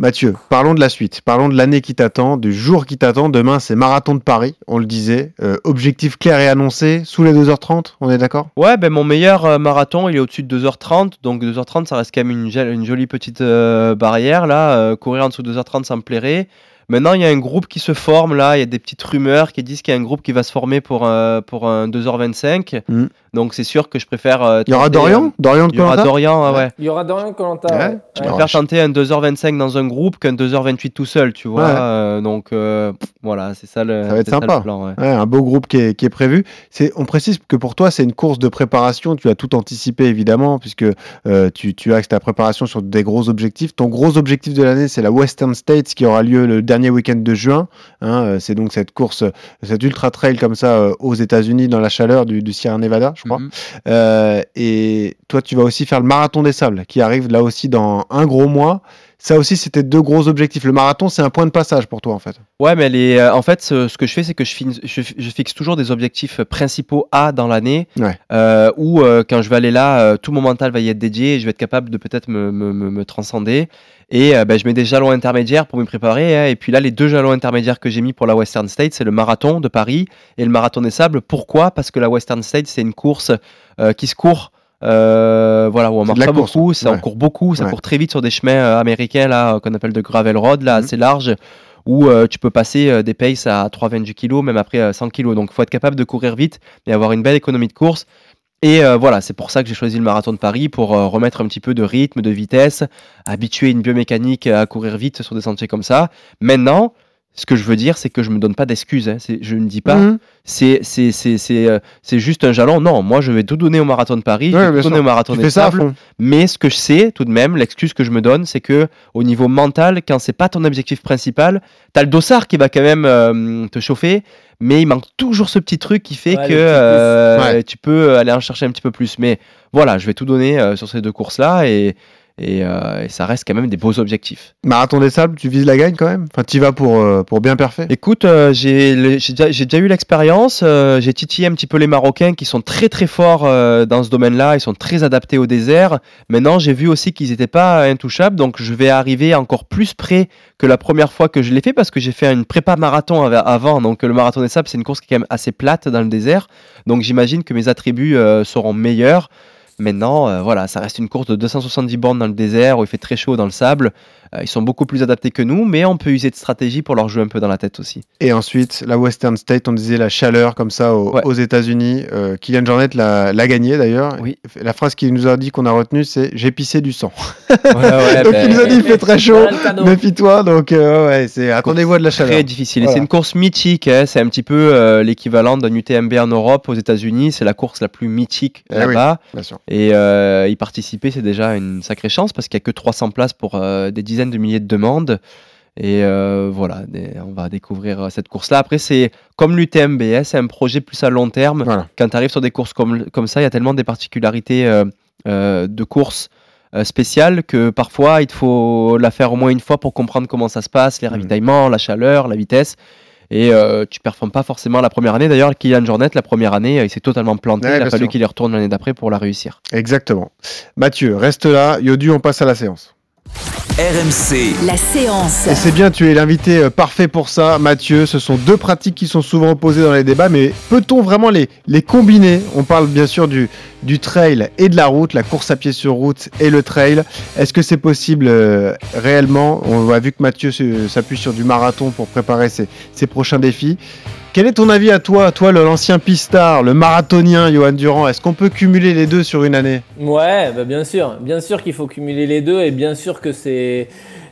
Speaker 3: Mathieu, parlons de la suite. Parlons de l'année qui t'attend, du jour qui t'attend. Demain, c'est Marathon de Paris, on le disait. Euh, objectif clair et annoncé, sous les 2h30, on est d'accord?
Speaker 9: Ouais, ben mon meilleur euh, marathon, il est au-dessus de 2h30, donc 2h30, ça reste quand même une, jolie petite euh, barrière. Là, courir en dessous de 2h30, ça me plairait. Maintenant, il y a un groupe qui se forme là, il y a des petites rumeurs qui disent qu'il y a un groupe qui va se former pour, pour un 2h25.
Speaker 3: Mhm.
Speaker 9: Donc c'est sûr que je préfère. euh,
Speaker 3: Il y aura Dorian
Speaker 9: euh,
Speaker 3: Dorian de
Speaker 9: Il y aura Dorian, ouais.
Speaker 4: Il y aura Dorian Colanta.
Speaker 3: Ouais.
Speaker 4: Ouais.
Speaker 3: Je
Speaker 9: préfère tenter un 2h25 dans un groupe qu'un 2h28 tout seul, tu vois.
Speaker 3: Ouais.
Speaker 9: euh, donc euh, pff, voilà, c'est ça le,
Speaker 3: Ça va être
Speaker 9: le
Speaker 3: sympa.
Speaker 9: plan, ouais.
Speaker 3: Ouais, un beau groupe qui est, qui est prévu. C'est, on précise que pour toi, c'est une course de préparation. Tu as tout anticipé, évidemment, puisque euh, tu, tu axes ta préparation sur des gros objectifs. Ton gros objectif de l'année, c'est la Western States qui aura lieu le dernier week-end de juin. Hein, c'est donc cette course, cette ultra trail comme ça euh, aux États-Unis, dans la chaleur du, du Sierra Nevada, je crois.
Speaker 9: Mhm.
Speaker 3: Euh, et toi, tu vas aussi faire le marathon des sables qui arrive là aussi dans un gros mois. Ça aussi, c'était deux gros objectifs. Le marathon, c'est un point de passage pour toi, en fait.
Speaker 9: Ouais, mais les, euh, en fait, ce, ce que je fais, c'est que je, fin- je, je fixe toujours des objectifs principaux A dans l'année,
Speaker 3: Ouais.
Speaker 9: euh, où euh, quand je vais aller là, tout mon mental va y être dédié et je vais être capable de peut-être me, me, me- me transcender. Et ben, je mets des jalons intermédiaires pour m'y préparer. hein. et puis là, les deux jalons intermédiaires que j'ai mis pour la Western State, c'est le marathon de Paris et le marathon des sables. Pourquoi? Parce que la Western State, c'est une course qui se court. Euh, voilà, où on marche pas
Speaker 3: course,
Speaker 9: beaucoup, ça
Speaker 3: ouais.
Speaker 9: court beaucoup, ça
Speaker 3: Ouais.
Speaker 9: court très vite sur des chemins euh, américains là qu'on appelle de gravel road, là
Speaker 3: Mhm.
Speaker 9: assez large, où euh, tu peux passer euh, des paces à 3,20 kg, même après euh, 100 kg. Donc il faut être capable de courir vite et avoir une belle économie de course. Et voilà, c'est pour ça que j'ai choisi le marathon de Paris, pour remettre un petit peu de rythme, de vitesse, habituer une biomécanique à courir vite sur des sentiers comme ça. Maintenant, ce que je veux dire, c'est que je me donne pas d'excuses. hein. Je ne dis pas,
Speaker 3: Mhm.
Speaker 9: c'est c'est- euh, c'est juste un jalon. Non, moi je vais tout donner au marathon de Paris,
Speaker 3: Ouais,
Speaker 9: je vais tout donner
Speaker 3: sûr.
Speaker 9: au marathon
Speaker 3: Tu
Speaker 9: des Sables. Mais ce que je sais, tout de même, l'excuse que je me donne, c'est que au niveau mental, quand c'est pas ton objectif principal, t'as le dossard qui va quand même euh, te chauffer, mais il manque toujours ce petit truc qui fait
Speaker 4: Ouais,
Speaker 9: que euh,
Speaker 3: Ouais.
Speaker 9: tu peux aller en chercher un petit peu plus. Mais voilà, je vais tout donner euh, sur ces deux courses-là et, Et, euh, et ça reste quand même des beaux objectifs.
Speaker 3: Marathon des Sables, tu vises la gagne quand même? Enfin, tu vas pour, euh, pour bien parfait
Speaker 9: Écoute, euh, j'ai déjà, eu l'expérience. j'ai titillé un petit peu les Marocains qui sont très très forts dans ce domaine-là. Ils sont très adaptés au désert. Maintenant, j'ai vu aussi qu'ils n'étaient pas intouchables. Donc, je vais arriver encore plus près que la première fois que je l'ai fait parce que j'ai fait une prépa marathon av- avant. Donc, le marathon des sables, c'est une course qui est quand même assez plate dans le désert. Donc, j'imagine que mes attributs seront meilleurs. Maintenant, euh, voilà, ça reste une course de 270 bornes dans le désert où il fait très chaud dans le sable. Euh, ils sont beaucoup plus adaptés que nous, mais on peut user de stratégie pour leur jouer un peu dans la tête aussi.
Speaker 3: Et ensuite, la Western State, on disait la chaleur comme ça
Speaker 9: Ouais.
Speaker 3: aux États-Unis. Euh, Kylian Jornet l'a l'a gagné d'ailleurs.
Speaker 9: Oui.
Speaker 3: La phrase qu'il nous a dit qu'on a retenue, c'est J'ai pissé du sang. <laughs>
Speaker 9: Ouais, ouais,
Speaker 3: donc
Speaker 9: ben,
Speaker 3: il nous a dit il fait très chaud, méfie-toi. Donc euh, ouais, c'est attendez-vous à de la chaleur.
Speaker 9: Très difficile. Et
Speaker 3: Voilà.
Speaker 9: c'est une course mythique. hein. C'est un petit peu euh, l'équivalent d'un UTMB en Europe, aux États-Unis. C'est la course la plus mythique
Speaker 3: Eh
Speaker 9: là-bas.
Speaker 3: Bien sûr.
Speaker 9: Et euh, y participer, c'est déjà une sacrée chance parce qu'il n'y a que 300 places pour euh, des dizaines de milliers de demandes. Et euh, voilà, on va découvrir cette course-là. Après, c'est comme l'UTMB, hein, c'est un projet plus à long terme.
Speaker 3: Voilà.
Speaker 9: Quand tu arrives sur des courses comme, comme ça, il y a tellement des particularités euh, euh, de course spéciales que parfois, il te faut la faire au moins une fois pour comprendre comment ça se passe, les
Speaker 3: Mhm.
Speaker 9: ravitaillements, la chaleur, la vitesse. Et euh, tu performes pas forcément la première année. D'ailleurs, Kylian Jornet, la première année, euh, il s'est totalement planté.
Speaker 3: Ouais,
Speaker 9: il a fallu qu'il y retourne l'année d'après pour la réussir.
Speaker 3: Exactement. Mathieu, reste là. Yodu, on passe à la séance.
Speaker 1: RMC,
Speaker 2: La séance.
Speaker 3: Et c'est bien, tu es l'invité euh, parfait pour ça, Mathieu. Ce sont deux pratiques qui sont souvent opposées dans les débats, mais peut-on vraiment les, les combiner? On parle bien sûr du, du trail et de la route, la course à pied sur route et le trail. Est-ce que c'est possible euh, réellement? On a vu que Mathieu s'appuie sur du marathon pour préparer ses, prochains défis. Quel est ton avis à toi, toi l'ancien pistard, le marathonien, Johan Durand? Est-ce qu'on peut cumuler les deux sur une année?
Speaker 4: Ouais, bah bien sûr, bien sûr qu'il faut cumuler les deux et bien sûr que c'est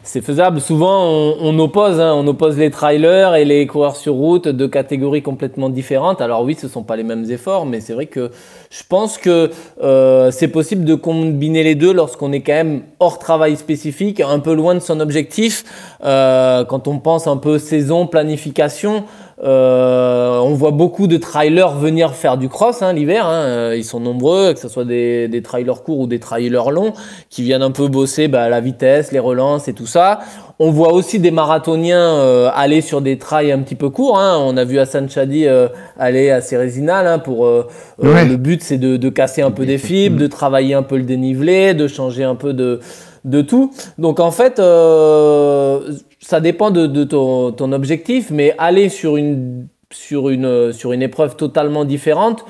Speaker 4: c'est faisable. Souvent, on, oppose, hein, on oppose les trailers et les coureurs sur route, deux catégories complètement différentes. Alors oui, ce sont pas les mêmes efforts, mais c'est vrai que je pense que euh, c'est possible de combiner les deux lorsqu'on est quand même hors travail spécifique, un peu loin de son objectif. Euh, quand on pense un peu saison, planification. Euh, on voit beaucoup de trailers venir faire du cross hein, l'hiver. hein. Euh, Ils sont nombreux, que ce soit des, des trailers courts ou des trailers longs, qui viennent un peu bosser bah, la vitesse, les relances et tout ça. On voit aussi des marathoniens euh, aller sur des trails un petit peu courts. hein. On a vu Hassan Chadi euh, aller à Cérésinal hein, pour. euh, euh,
Speaker 3: Ouais.
Speaker 4: le but, c'est de, de casser un peu des fibres, de travailler un peu le dénivelé, de changer un peu de de tout. Donc en fait, euh, ça dépend de, ton, objectif, mais aller sur une, sur, une, sur une épreuve totalement différente,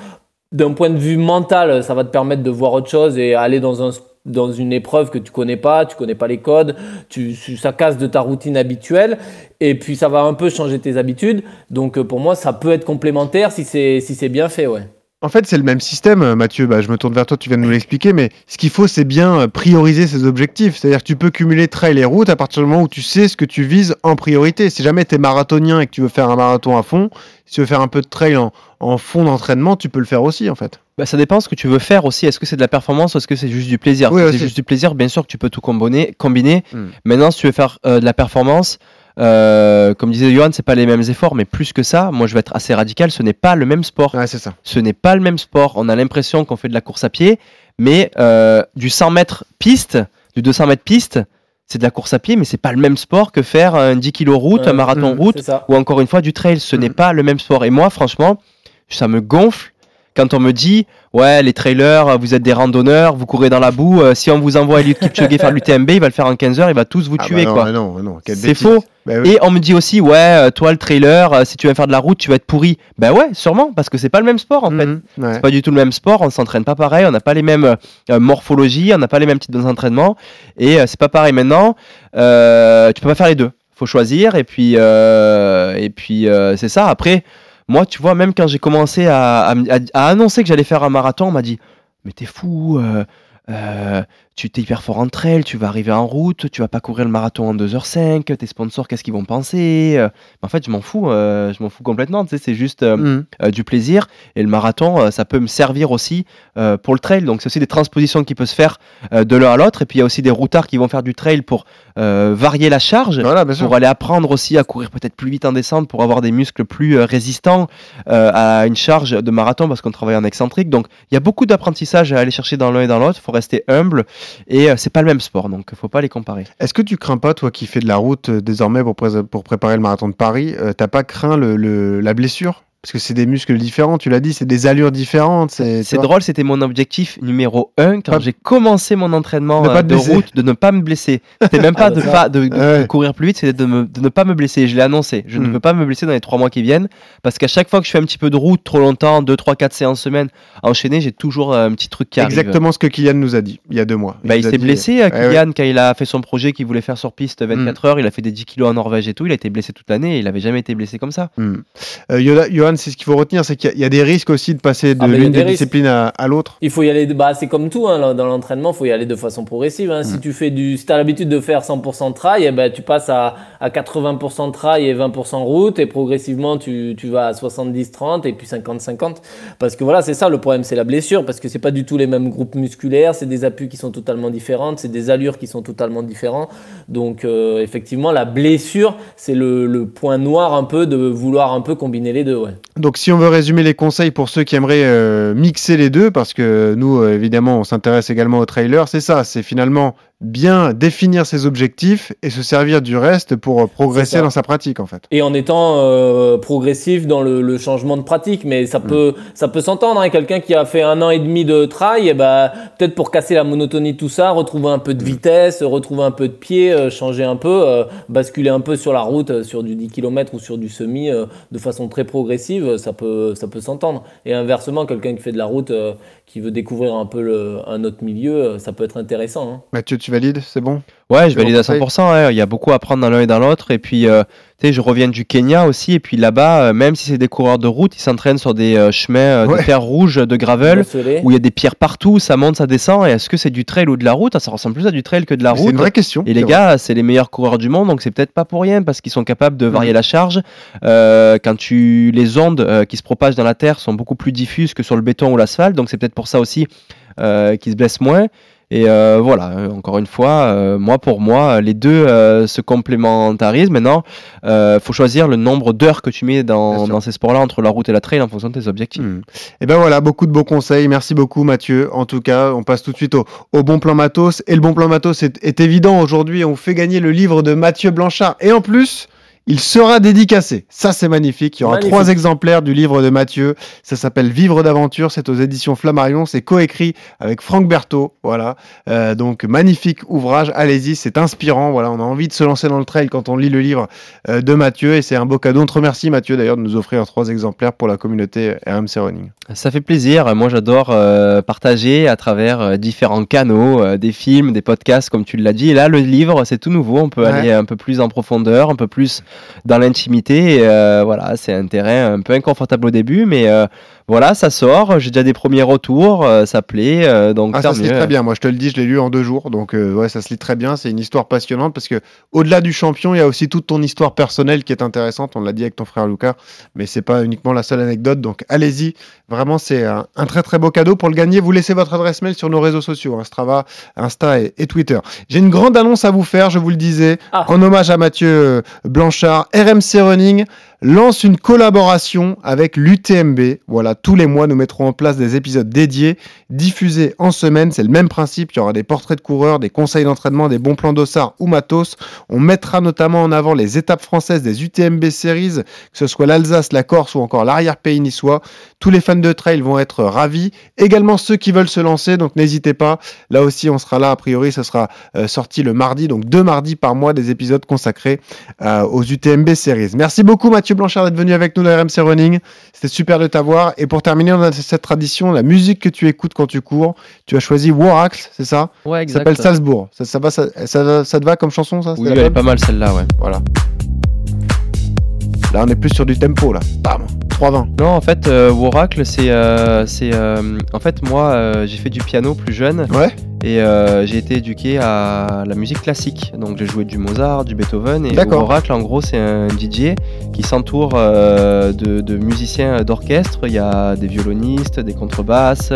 Speaker 4: d'un point de vue mental, ça va te permettre de voir autre chose et aller dans, un, dans une épreuve que tu connais pas, tu connais pas les codes, ça casse de ta routine habituelle et puis ça va un peu changer tes habitudes. Donc euh, pour moi, ça peut être complémentaire si c'est si bien fait, ouais.
Speaker 3: En fait, c'est le même système, euh, Mathieu. Bah, je me tourne vers toi, tu viens de nous l'expliquer, mais ce qu'il faut, c'est bien euh, prioriser ses objectifs. C'est-à-dire que tu peux cumuler trail et route à partir du moment où tu sais ce que tu vises en priorité. Si jamais tu es marathonien et que tu veux faire un marathon à fond, si tu veux faire un peu de trail en, en fond d'entraînement, tu peux le faire aussi, en fait.
Speaker 9: Bah, ça dépend ce que tu veux faire aussi. Est-ce que c'est de la performance ou est-ce que c'est juste du plaisir?
Speaker 3: Oui,
Speaker 9: Si c'est juste du plaisir, bien sûr que tu peux tout combiner. combiner.
Speaker 3: Hmm.
Speaker 9: Maintenant, si tu veux faire euh, de la performance, euh, comme disait Johan, c'est pas les mêmes efforts, mais plus que ça, moi je vais être assez radical, ce n'est pas le même sport.
Speaker 3: Ouais, c'est ça.
Speaker 9: Ce n'est pas le même sport. On a l'impression qu'on fait de la course à pied, mais euh, du 100 mètres piste, du 200 mètres piste, c'est de la course à pied, mais c'est pas le même sport que faire un 10 kg route, un marathon
Speaker 3: hmm,
Speaker 9: route, ou encore une fois du trail. Ce n'est
Speaker 3: Mhm.
Speaker 9: pas le même sport. Et moi, franchement, ça me gonfle quand on me dit ouais les trailers, vous êtes des randonneurs, vous courez dans la boue. euh, si on vous envoie Eliud Kipchoge faire l'UTMB, il va le faire en 15 heures, il va tous vous
Speaker 3: Ah,
Speaker 9: tuer
Speaker 3: bah non,
Speaker 9: quoi.
Speaker 3: non, non,
Speaker 9: C'est faux.
Speaker 3: Bah oui.
Speaker 9: Et on me dit aussi ouais euh, toi le trailer, euh, si tu veux faire de la route, tu vas être pourri. Ben ouais, sûrement parce que c'est pas le même sport en fait.
Speaker 3: Mhm, ouais.
Speaker 9: C'est pas du tout le même sport, on s'entraîne pas pareil, on n'a pas les mêmes euh, morphologies, on n'a pas les mêmes types d'entraînement et c'est pas pareil maintenant. Tu peux pas faire les deux. Faut choisir et puis et puis c'est ça. Après, moi, tu vois, même quand j'ai commencé à, annoncer que j'allais faire un marathon, on m'a dit mais t'es fou. euh, euh, tu t'es hyper fort en trail, tu vas arriver en route, tu vas pas courir le marathon en 2h05, tes sponsors, qu'est-ce qu'ils vont penser Euh, En fait, je m'en fous, euh, je m'en fous complètement, tu sais, c'est juste euh, euh, du plaisir. Et le marathon, ça peut me servir aussi pour le trail. Donc, c'est aussi des transpositions qui peuvent se faire de l'un à l'autre. Et puis, il y a aussi des routards qui vont faire du trail pour varier la charge,
Speaker 3: Voilà,
Speaker 9: pour aller apprendre aussi à courir peut-être plus vite en descente, pour avoir des muscles plus résistants à une charge de marathon parce qu'on travaille en excentrique. Donc, il y a beaucoup d'apprentissage à aller chercher dans l'un et dans l'autre. Il faut rester humble. Et euh, c'est pas le même sport, donc faut pas les comparer.
Speaker 3: Est-ce que tu crains pas, toi qui fais de la route euh, désormais pour, pré- pour préparer le marathon de Paris, euh, t'as pas craint le- la blessure? Parce que c'est des muscles différents, tu l'as dit, c'est des allures différentes. C'est
Speaker 9: drôle, c'était mon objectif numéro un quand
Speaker 3: Pas-
Speaker 9: j'ai commencé mon entraînement euh, de
Speaker 3: blesser.
Speaker 9: route, de ne pas me blesser. C'était même pas
Speaker 4: Ah,
Speaker 9: de,
Speaker 4: ça.
Speaker 9: pas, de, de
Speaker 3: Ouais.
Speaker 9: courir plus vite, c'était de, me- de ne pas me blesser. Je l'ai annoncé. Je ne
Speaker 3: Mm.
Speaker 9: veux pas me blesser dans les trois mois qui viennent parce qu'à chaque fois que je fais un petit peu de route trop longtemps, 2, 3, 4 séances semaine enchaînées, j'ai toujours euh, un petit truc qui arrive.
Speaker 3: Exactement ce que Kylian nous a dit il y a deux mois.
Speaker 9: Bah, il s'est blessé, euh,
Speaker 3: ouais.
Speaker 9: Kylian, quand il a fait son projet qu'il voulait faire sur piste 24
Speaker 3: Mm.
Speaker 9: heures. Il a fait des 10 kilos en Norvège et tout. Il a été blessé toute l'année et il avait jamais été blessé comme ça.
Speaker 3: Hmm. Euh, Yoda- Johan, c'est ce qu'il faut retenir, c'est qu'il y a- il y, a des risques aussi de passer de
Speaker 4: Ah,
Speaker 3: l'une
Speaker 4: des
Speaker 3: disciplines à, à l'autre.
Speaker 4: Il faut y aller, bah, c'est comme tout, hein, dans l'entraînement, il faut y aller de façon progressive. hein.
Speaker 3: Mm.
Speaker 4: Si tu fais du, si as l'habitude de faire 100% de trail, eh ben, tu passes à, à 80% de trail et 20% route, et progressivement tu, tu vas à 70-30 et puis 50-50. Parce que voilà, c'est ça le problème, c'est la blessure, parce que c'est pas du tout les mêmes groupes musculaires, c'est des appuis qui sont totalement différentes, c'est des allures qui sont totalement différentes. Donc euh, effectivement, la blessure, c'est le, le point noir un peu de vouloir un peu combiner les deux. Ouais.
Speaker 3: Donc, si on veut résumer les conseils pour ceux qui aimeraient euh, mixer les deux, parce que nous, euh, évidemment, on s'intéresse également au trailer, c'est ça, c'est finalement bien définir ses objectifs et se servir du reste pour euh, progresser dans sa pratique, en fait.
Speaker 4: Et en étant euh, progressif dans le, le changement de pratique, mais ça peut, ça peut s'entendre. Hein. Quelqu'un qui a fait un an et demi de trail, eh ben, peut-être pour casser la monotonie de tout ça, retrouver un peu de vitesse, retrouver un peu de pied, euh, changer un peu, euh, basculer un peu sur la route, sur du 10 km ou sur du semi, de façon très progressive, ça peut, ça peut s'entendre. Et inversement, quelqu'un qui fait de la route, qui veut découvrir un peu un autre milieu, euh, ça peut être intéressant. Hein.
Speaker 3: Mathieu, tu valides? C'est bon?
Speaker 9: Ouais, je valide à
Speaker 3: conseil.
Speaker 9: 100%. ouais. Il y a beaucoup à prendre dans l'un et dans l'autre. Et puis, euh, tu sais, je reviens du Kenya aussi. Et puis là-bas, euh, même si c'est des coureurs de route, ils s'entraînent sur des euh, chemins euh,
Speaker 3: Ouais.
Speaker 9: de terre rouge, de gravel, où il y a des pierres partout, ça monte, ça descend. Et est-ce que c'est du trail ou de la route? Ça ressemble plus à du trail que de la
Speaker 3: C'est
Speaker 9: route.
Speaker 3: une vraie question.
Speaker 9: Et les
Speaker 3: c'est vrai.
Speaker 9: gars, c'est les meilleurs coureurs du monde, donc c'est peut-être pas pour rien parce qu'ils sont capables de varier la charge. Euh, quand tu les ondes euh, qui se propagent dans la terre sont beaucoup plus diffuses que sur le béton ou l'asphalte, donc c'est peut-être pour ça aussi euh, qu'ils se blessent moins. Et euh, voilà, euh, encore une fois, euh, moi pour moi, les deux euh, se complémentarisent. Maintenant, euh, faut choisir le nombre d'heures que tu mets dans, ces sports-là entre la route et la trail en fonction de tes objectifs.
Speaker 3: Hmm. Et ben voilà, beaucoup de beaux conseils. Merci beaucoup Mathieu. En tout cas, on passe tout de suite au, au bon plan matos. Et le bon plan matos est, est évident aujourd'hui. On fait gagner le livre de Mathieu Blanchard. Et en plus, il sera dédicacé. Ça, c'est magnifique. Il y aura
Speaker 4: Magnifique.
Speaker 3: trois exemplaires du livre de Mathieu. Ça s'appelle Vivre d'aventure. C'est aux éditions Flammarion. C'est coécrit avec Franck Berthaud. Voilà. Euh, donc, magnifique ouvrage. Allez-y, c'est inspirant. Voilà, on a envie de se lancer dans le trail quand on lit le livre euh, de Mathieu. Et c'est un beau cadeau. On te remercie, Mathieu, d'ailleurs, de nous offrir trois exemplaires pour la communauté RMC Running.
Speaker 9: Ça fait plaisir. Moi, j'adore euh, partager à travers euh, différents canaux, euh, des films, des podcasts, comme tu l'as dit. Et là, le livre, c'est tout nouveau. On peut
Speaker 3: Ouais.
Speaker 9: aller un peu plus en profondeur, un peu plus dans l'intimité. Euh, voilà, c'est un terrain un peu inconfortable au début, mais euh, voilà, ça sort. J'ai déjà des premiers retours. euh, ça plaît. euh, donc,
Speaker 3: Ah, ça se lit très bien. Moi, je te le dis, je l'ai lu en deux jours. Donc, euh, ouais, ça se lit très bien. C'est une histoire passionnante parce que, au-delà du champion, il y a aussi toute ton histoire personnelle qui est intéressante. On l'a dit avec ton frère Lucas, mais c'est pas uniquement la seule anecdote. Donc, allez-y. Vraiment, c'est un, un très très beau cadeau. Pour le gagner, vous laissez votre adresse mail sur nos réseaux sociaux, hein, Strava, Insta et, et Twitter. J'ai une grande annonce à vous faire, je vous le disais,
Speaker 4: Ah.
Speaker 3: en hommage à Mathieu Blanchard. RMC Running lance une collaboration avec l'UTMB. Voilà, tous les mois, nous mettrons en place des épisodes dédiés, diffusés en semaine. C'est le même principe. Il y aura des portraits de coureurs, des conseils d'entraînement, des bons plans d'ossard ou matos. On mettra notamment en avant les étapes françaises des UTMB Series, que ce soit l'Alsace, la Corse ou encore l'arrière-pays niçois. Tous les fans de trail vont être ravis. Également ceux qui veulent se lancer, donc n'hésitez pas. Là aussi, on sera là. A priori, ce sera euh, sorti le mardi, donc deux mardis par mois, des épisodes consacrés euh, aux UTMB Series. Merci beaucoup Mathieu Blanchard d'être venu avec nous dans RMC Running. C'était super de t'avoir. Et pour terminer, on a cette tradition, la musique que tu écoutes quand tu cours. Tu as choisi Waracle, c'est ça?
Speaker 9: Ouais,
Speaker 3: Ça
Speaker 9: exact.
Speaker 3: s'appelle Salzbourg. Ça, ça, va, ça, ça- ça te va comme chanson, ça?
Speaker 9: Oui, elle est pas mal celle-là, ouais.
Speaker 3: Voilà. Là, on est plus sur du tempo, là. Bam 3-20.
Speaker 9: Non, en fait, euh, Oracle, c'est. euh, c'est euh, en fait, moi, euh, j'ai fait du piano plus jeune.
Speaker 3: Ouais.
Speaker 9: Et j'ai été éduqué à la musique classique. Donc j'ai joué du Mozart, du Beethoven. Et
Speaker 3: D'accord.
Speaker 9: Oracle, en gros, c'est un DJ qui s'entoure de, de musiciens d'orchestre. Il y a des violonistes, des contrebasses.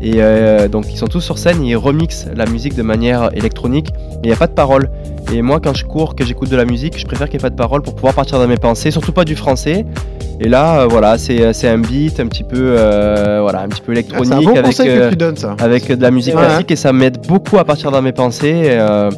Speaker 9: Et euh, donc ils sont tous sur scène et ils remixent la musique de manière électronique. Et il n'y a pas de parole. Et moi, quand je cours, que j'écoute de la musique, je préfère qu'il n'y ait pas de parole pour pouvoir partir dans mes pensées. Surtout pas du français. Et là, euh, voilà, c'est c'est un beat un petit peu, euh, voilà, un petit peu
Speaker 3: Ah,
Speaker 9: électronique
Speaker 3: bon
Speaker 9: avec euh,
Speaker 3: donnes,
Speaker 9: avec de la musique
Speaker 3: Ouais.
Speaker 9: classique et ça m'aide beaucoup à partir dans mes pensées. Et, euh,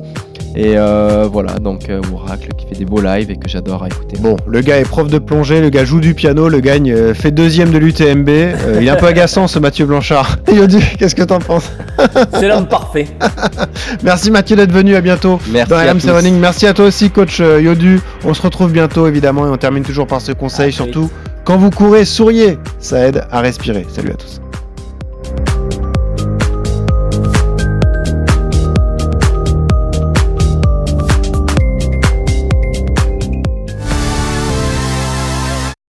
Speaker 9: et, euh, voilà, donc euh, Oracle qui fait des beaux lives et que j'adore à écouter.
Speaker 3: Bon, le gars est prof de plongée, le gars joue du piano, le gars euh, fait deuxième de l'UTMB. Euh, il est un peu agaçant ce Mathieu Blanchard. <laughs> Yodu, qu'est-ce que t'en penses?
Speaker 4: C'est l'homme parfait. <laughs>
Speaker 3: Merci Mathieu d'être venu, à bientôt
Speaker 9: Merci
Speaker 3: dans
Speaker 9: à
Speaker 3: RMC
Speaker 9: tous.
Speaker 3: Running. Merci à toi aussi coach euh, Yodu. On se retrouve bientôt évidemment et on termine toujours par ce conseil,
Speaker 4: À
Speaker 3: surtout quand vous courez, souriez, ça aide à respirer. Salut à tous.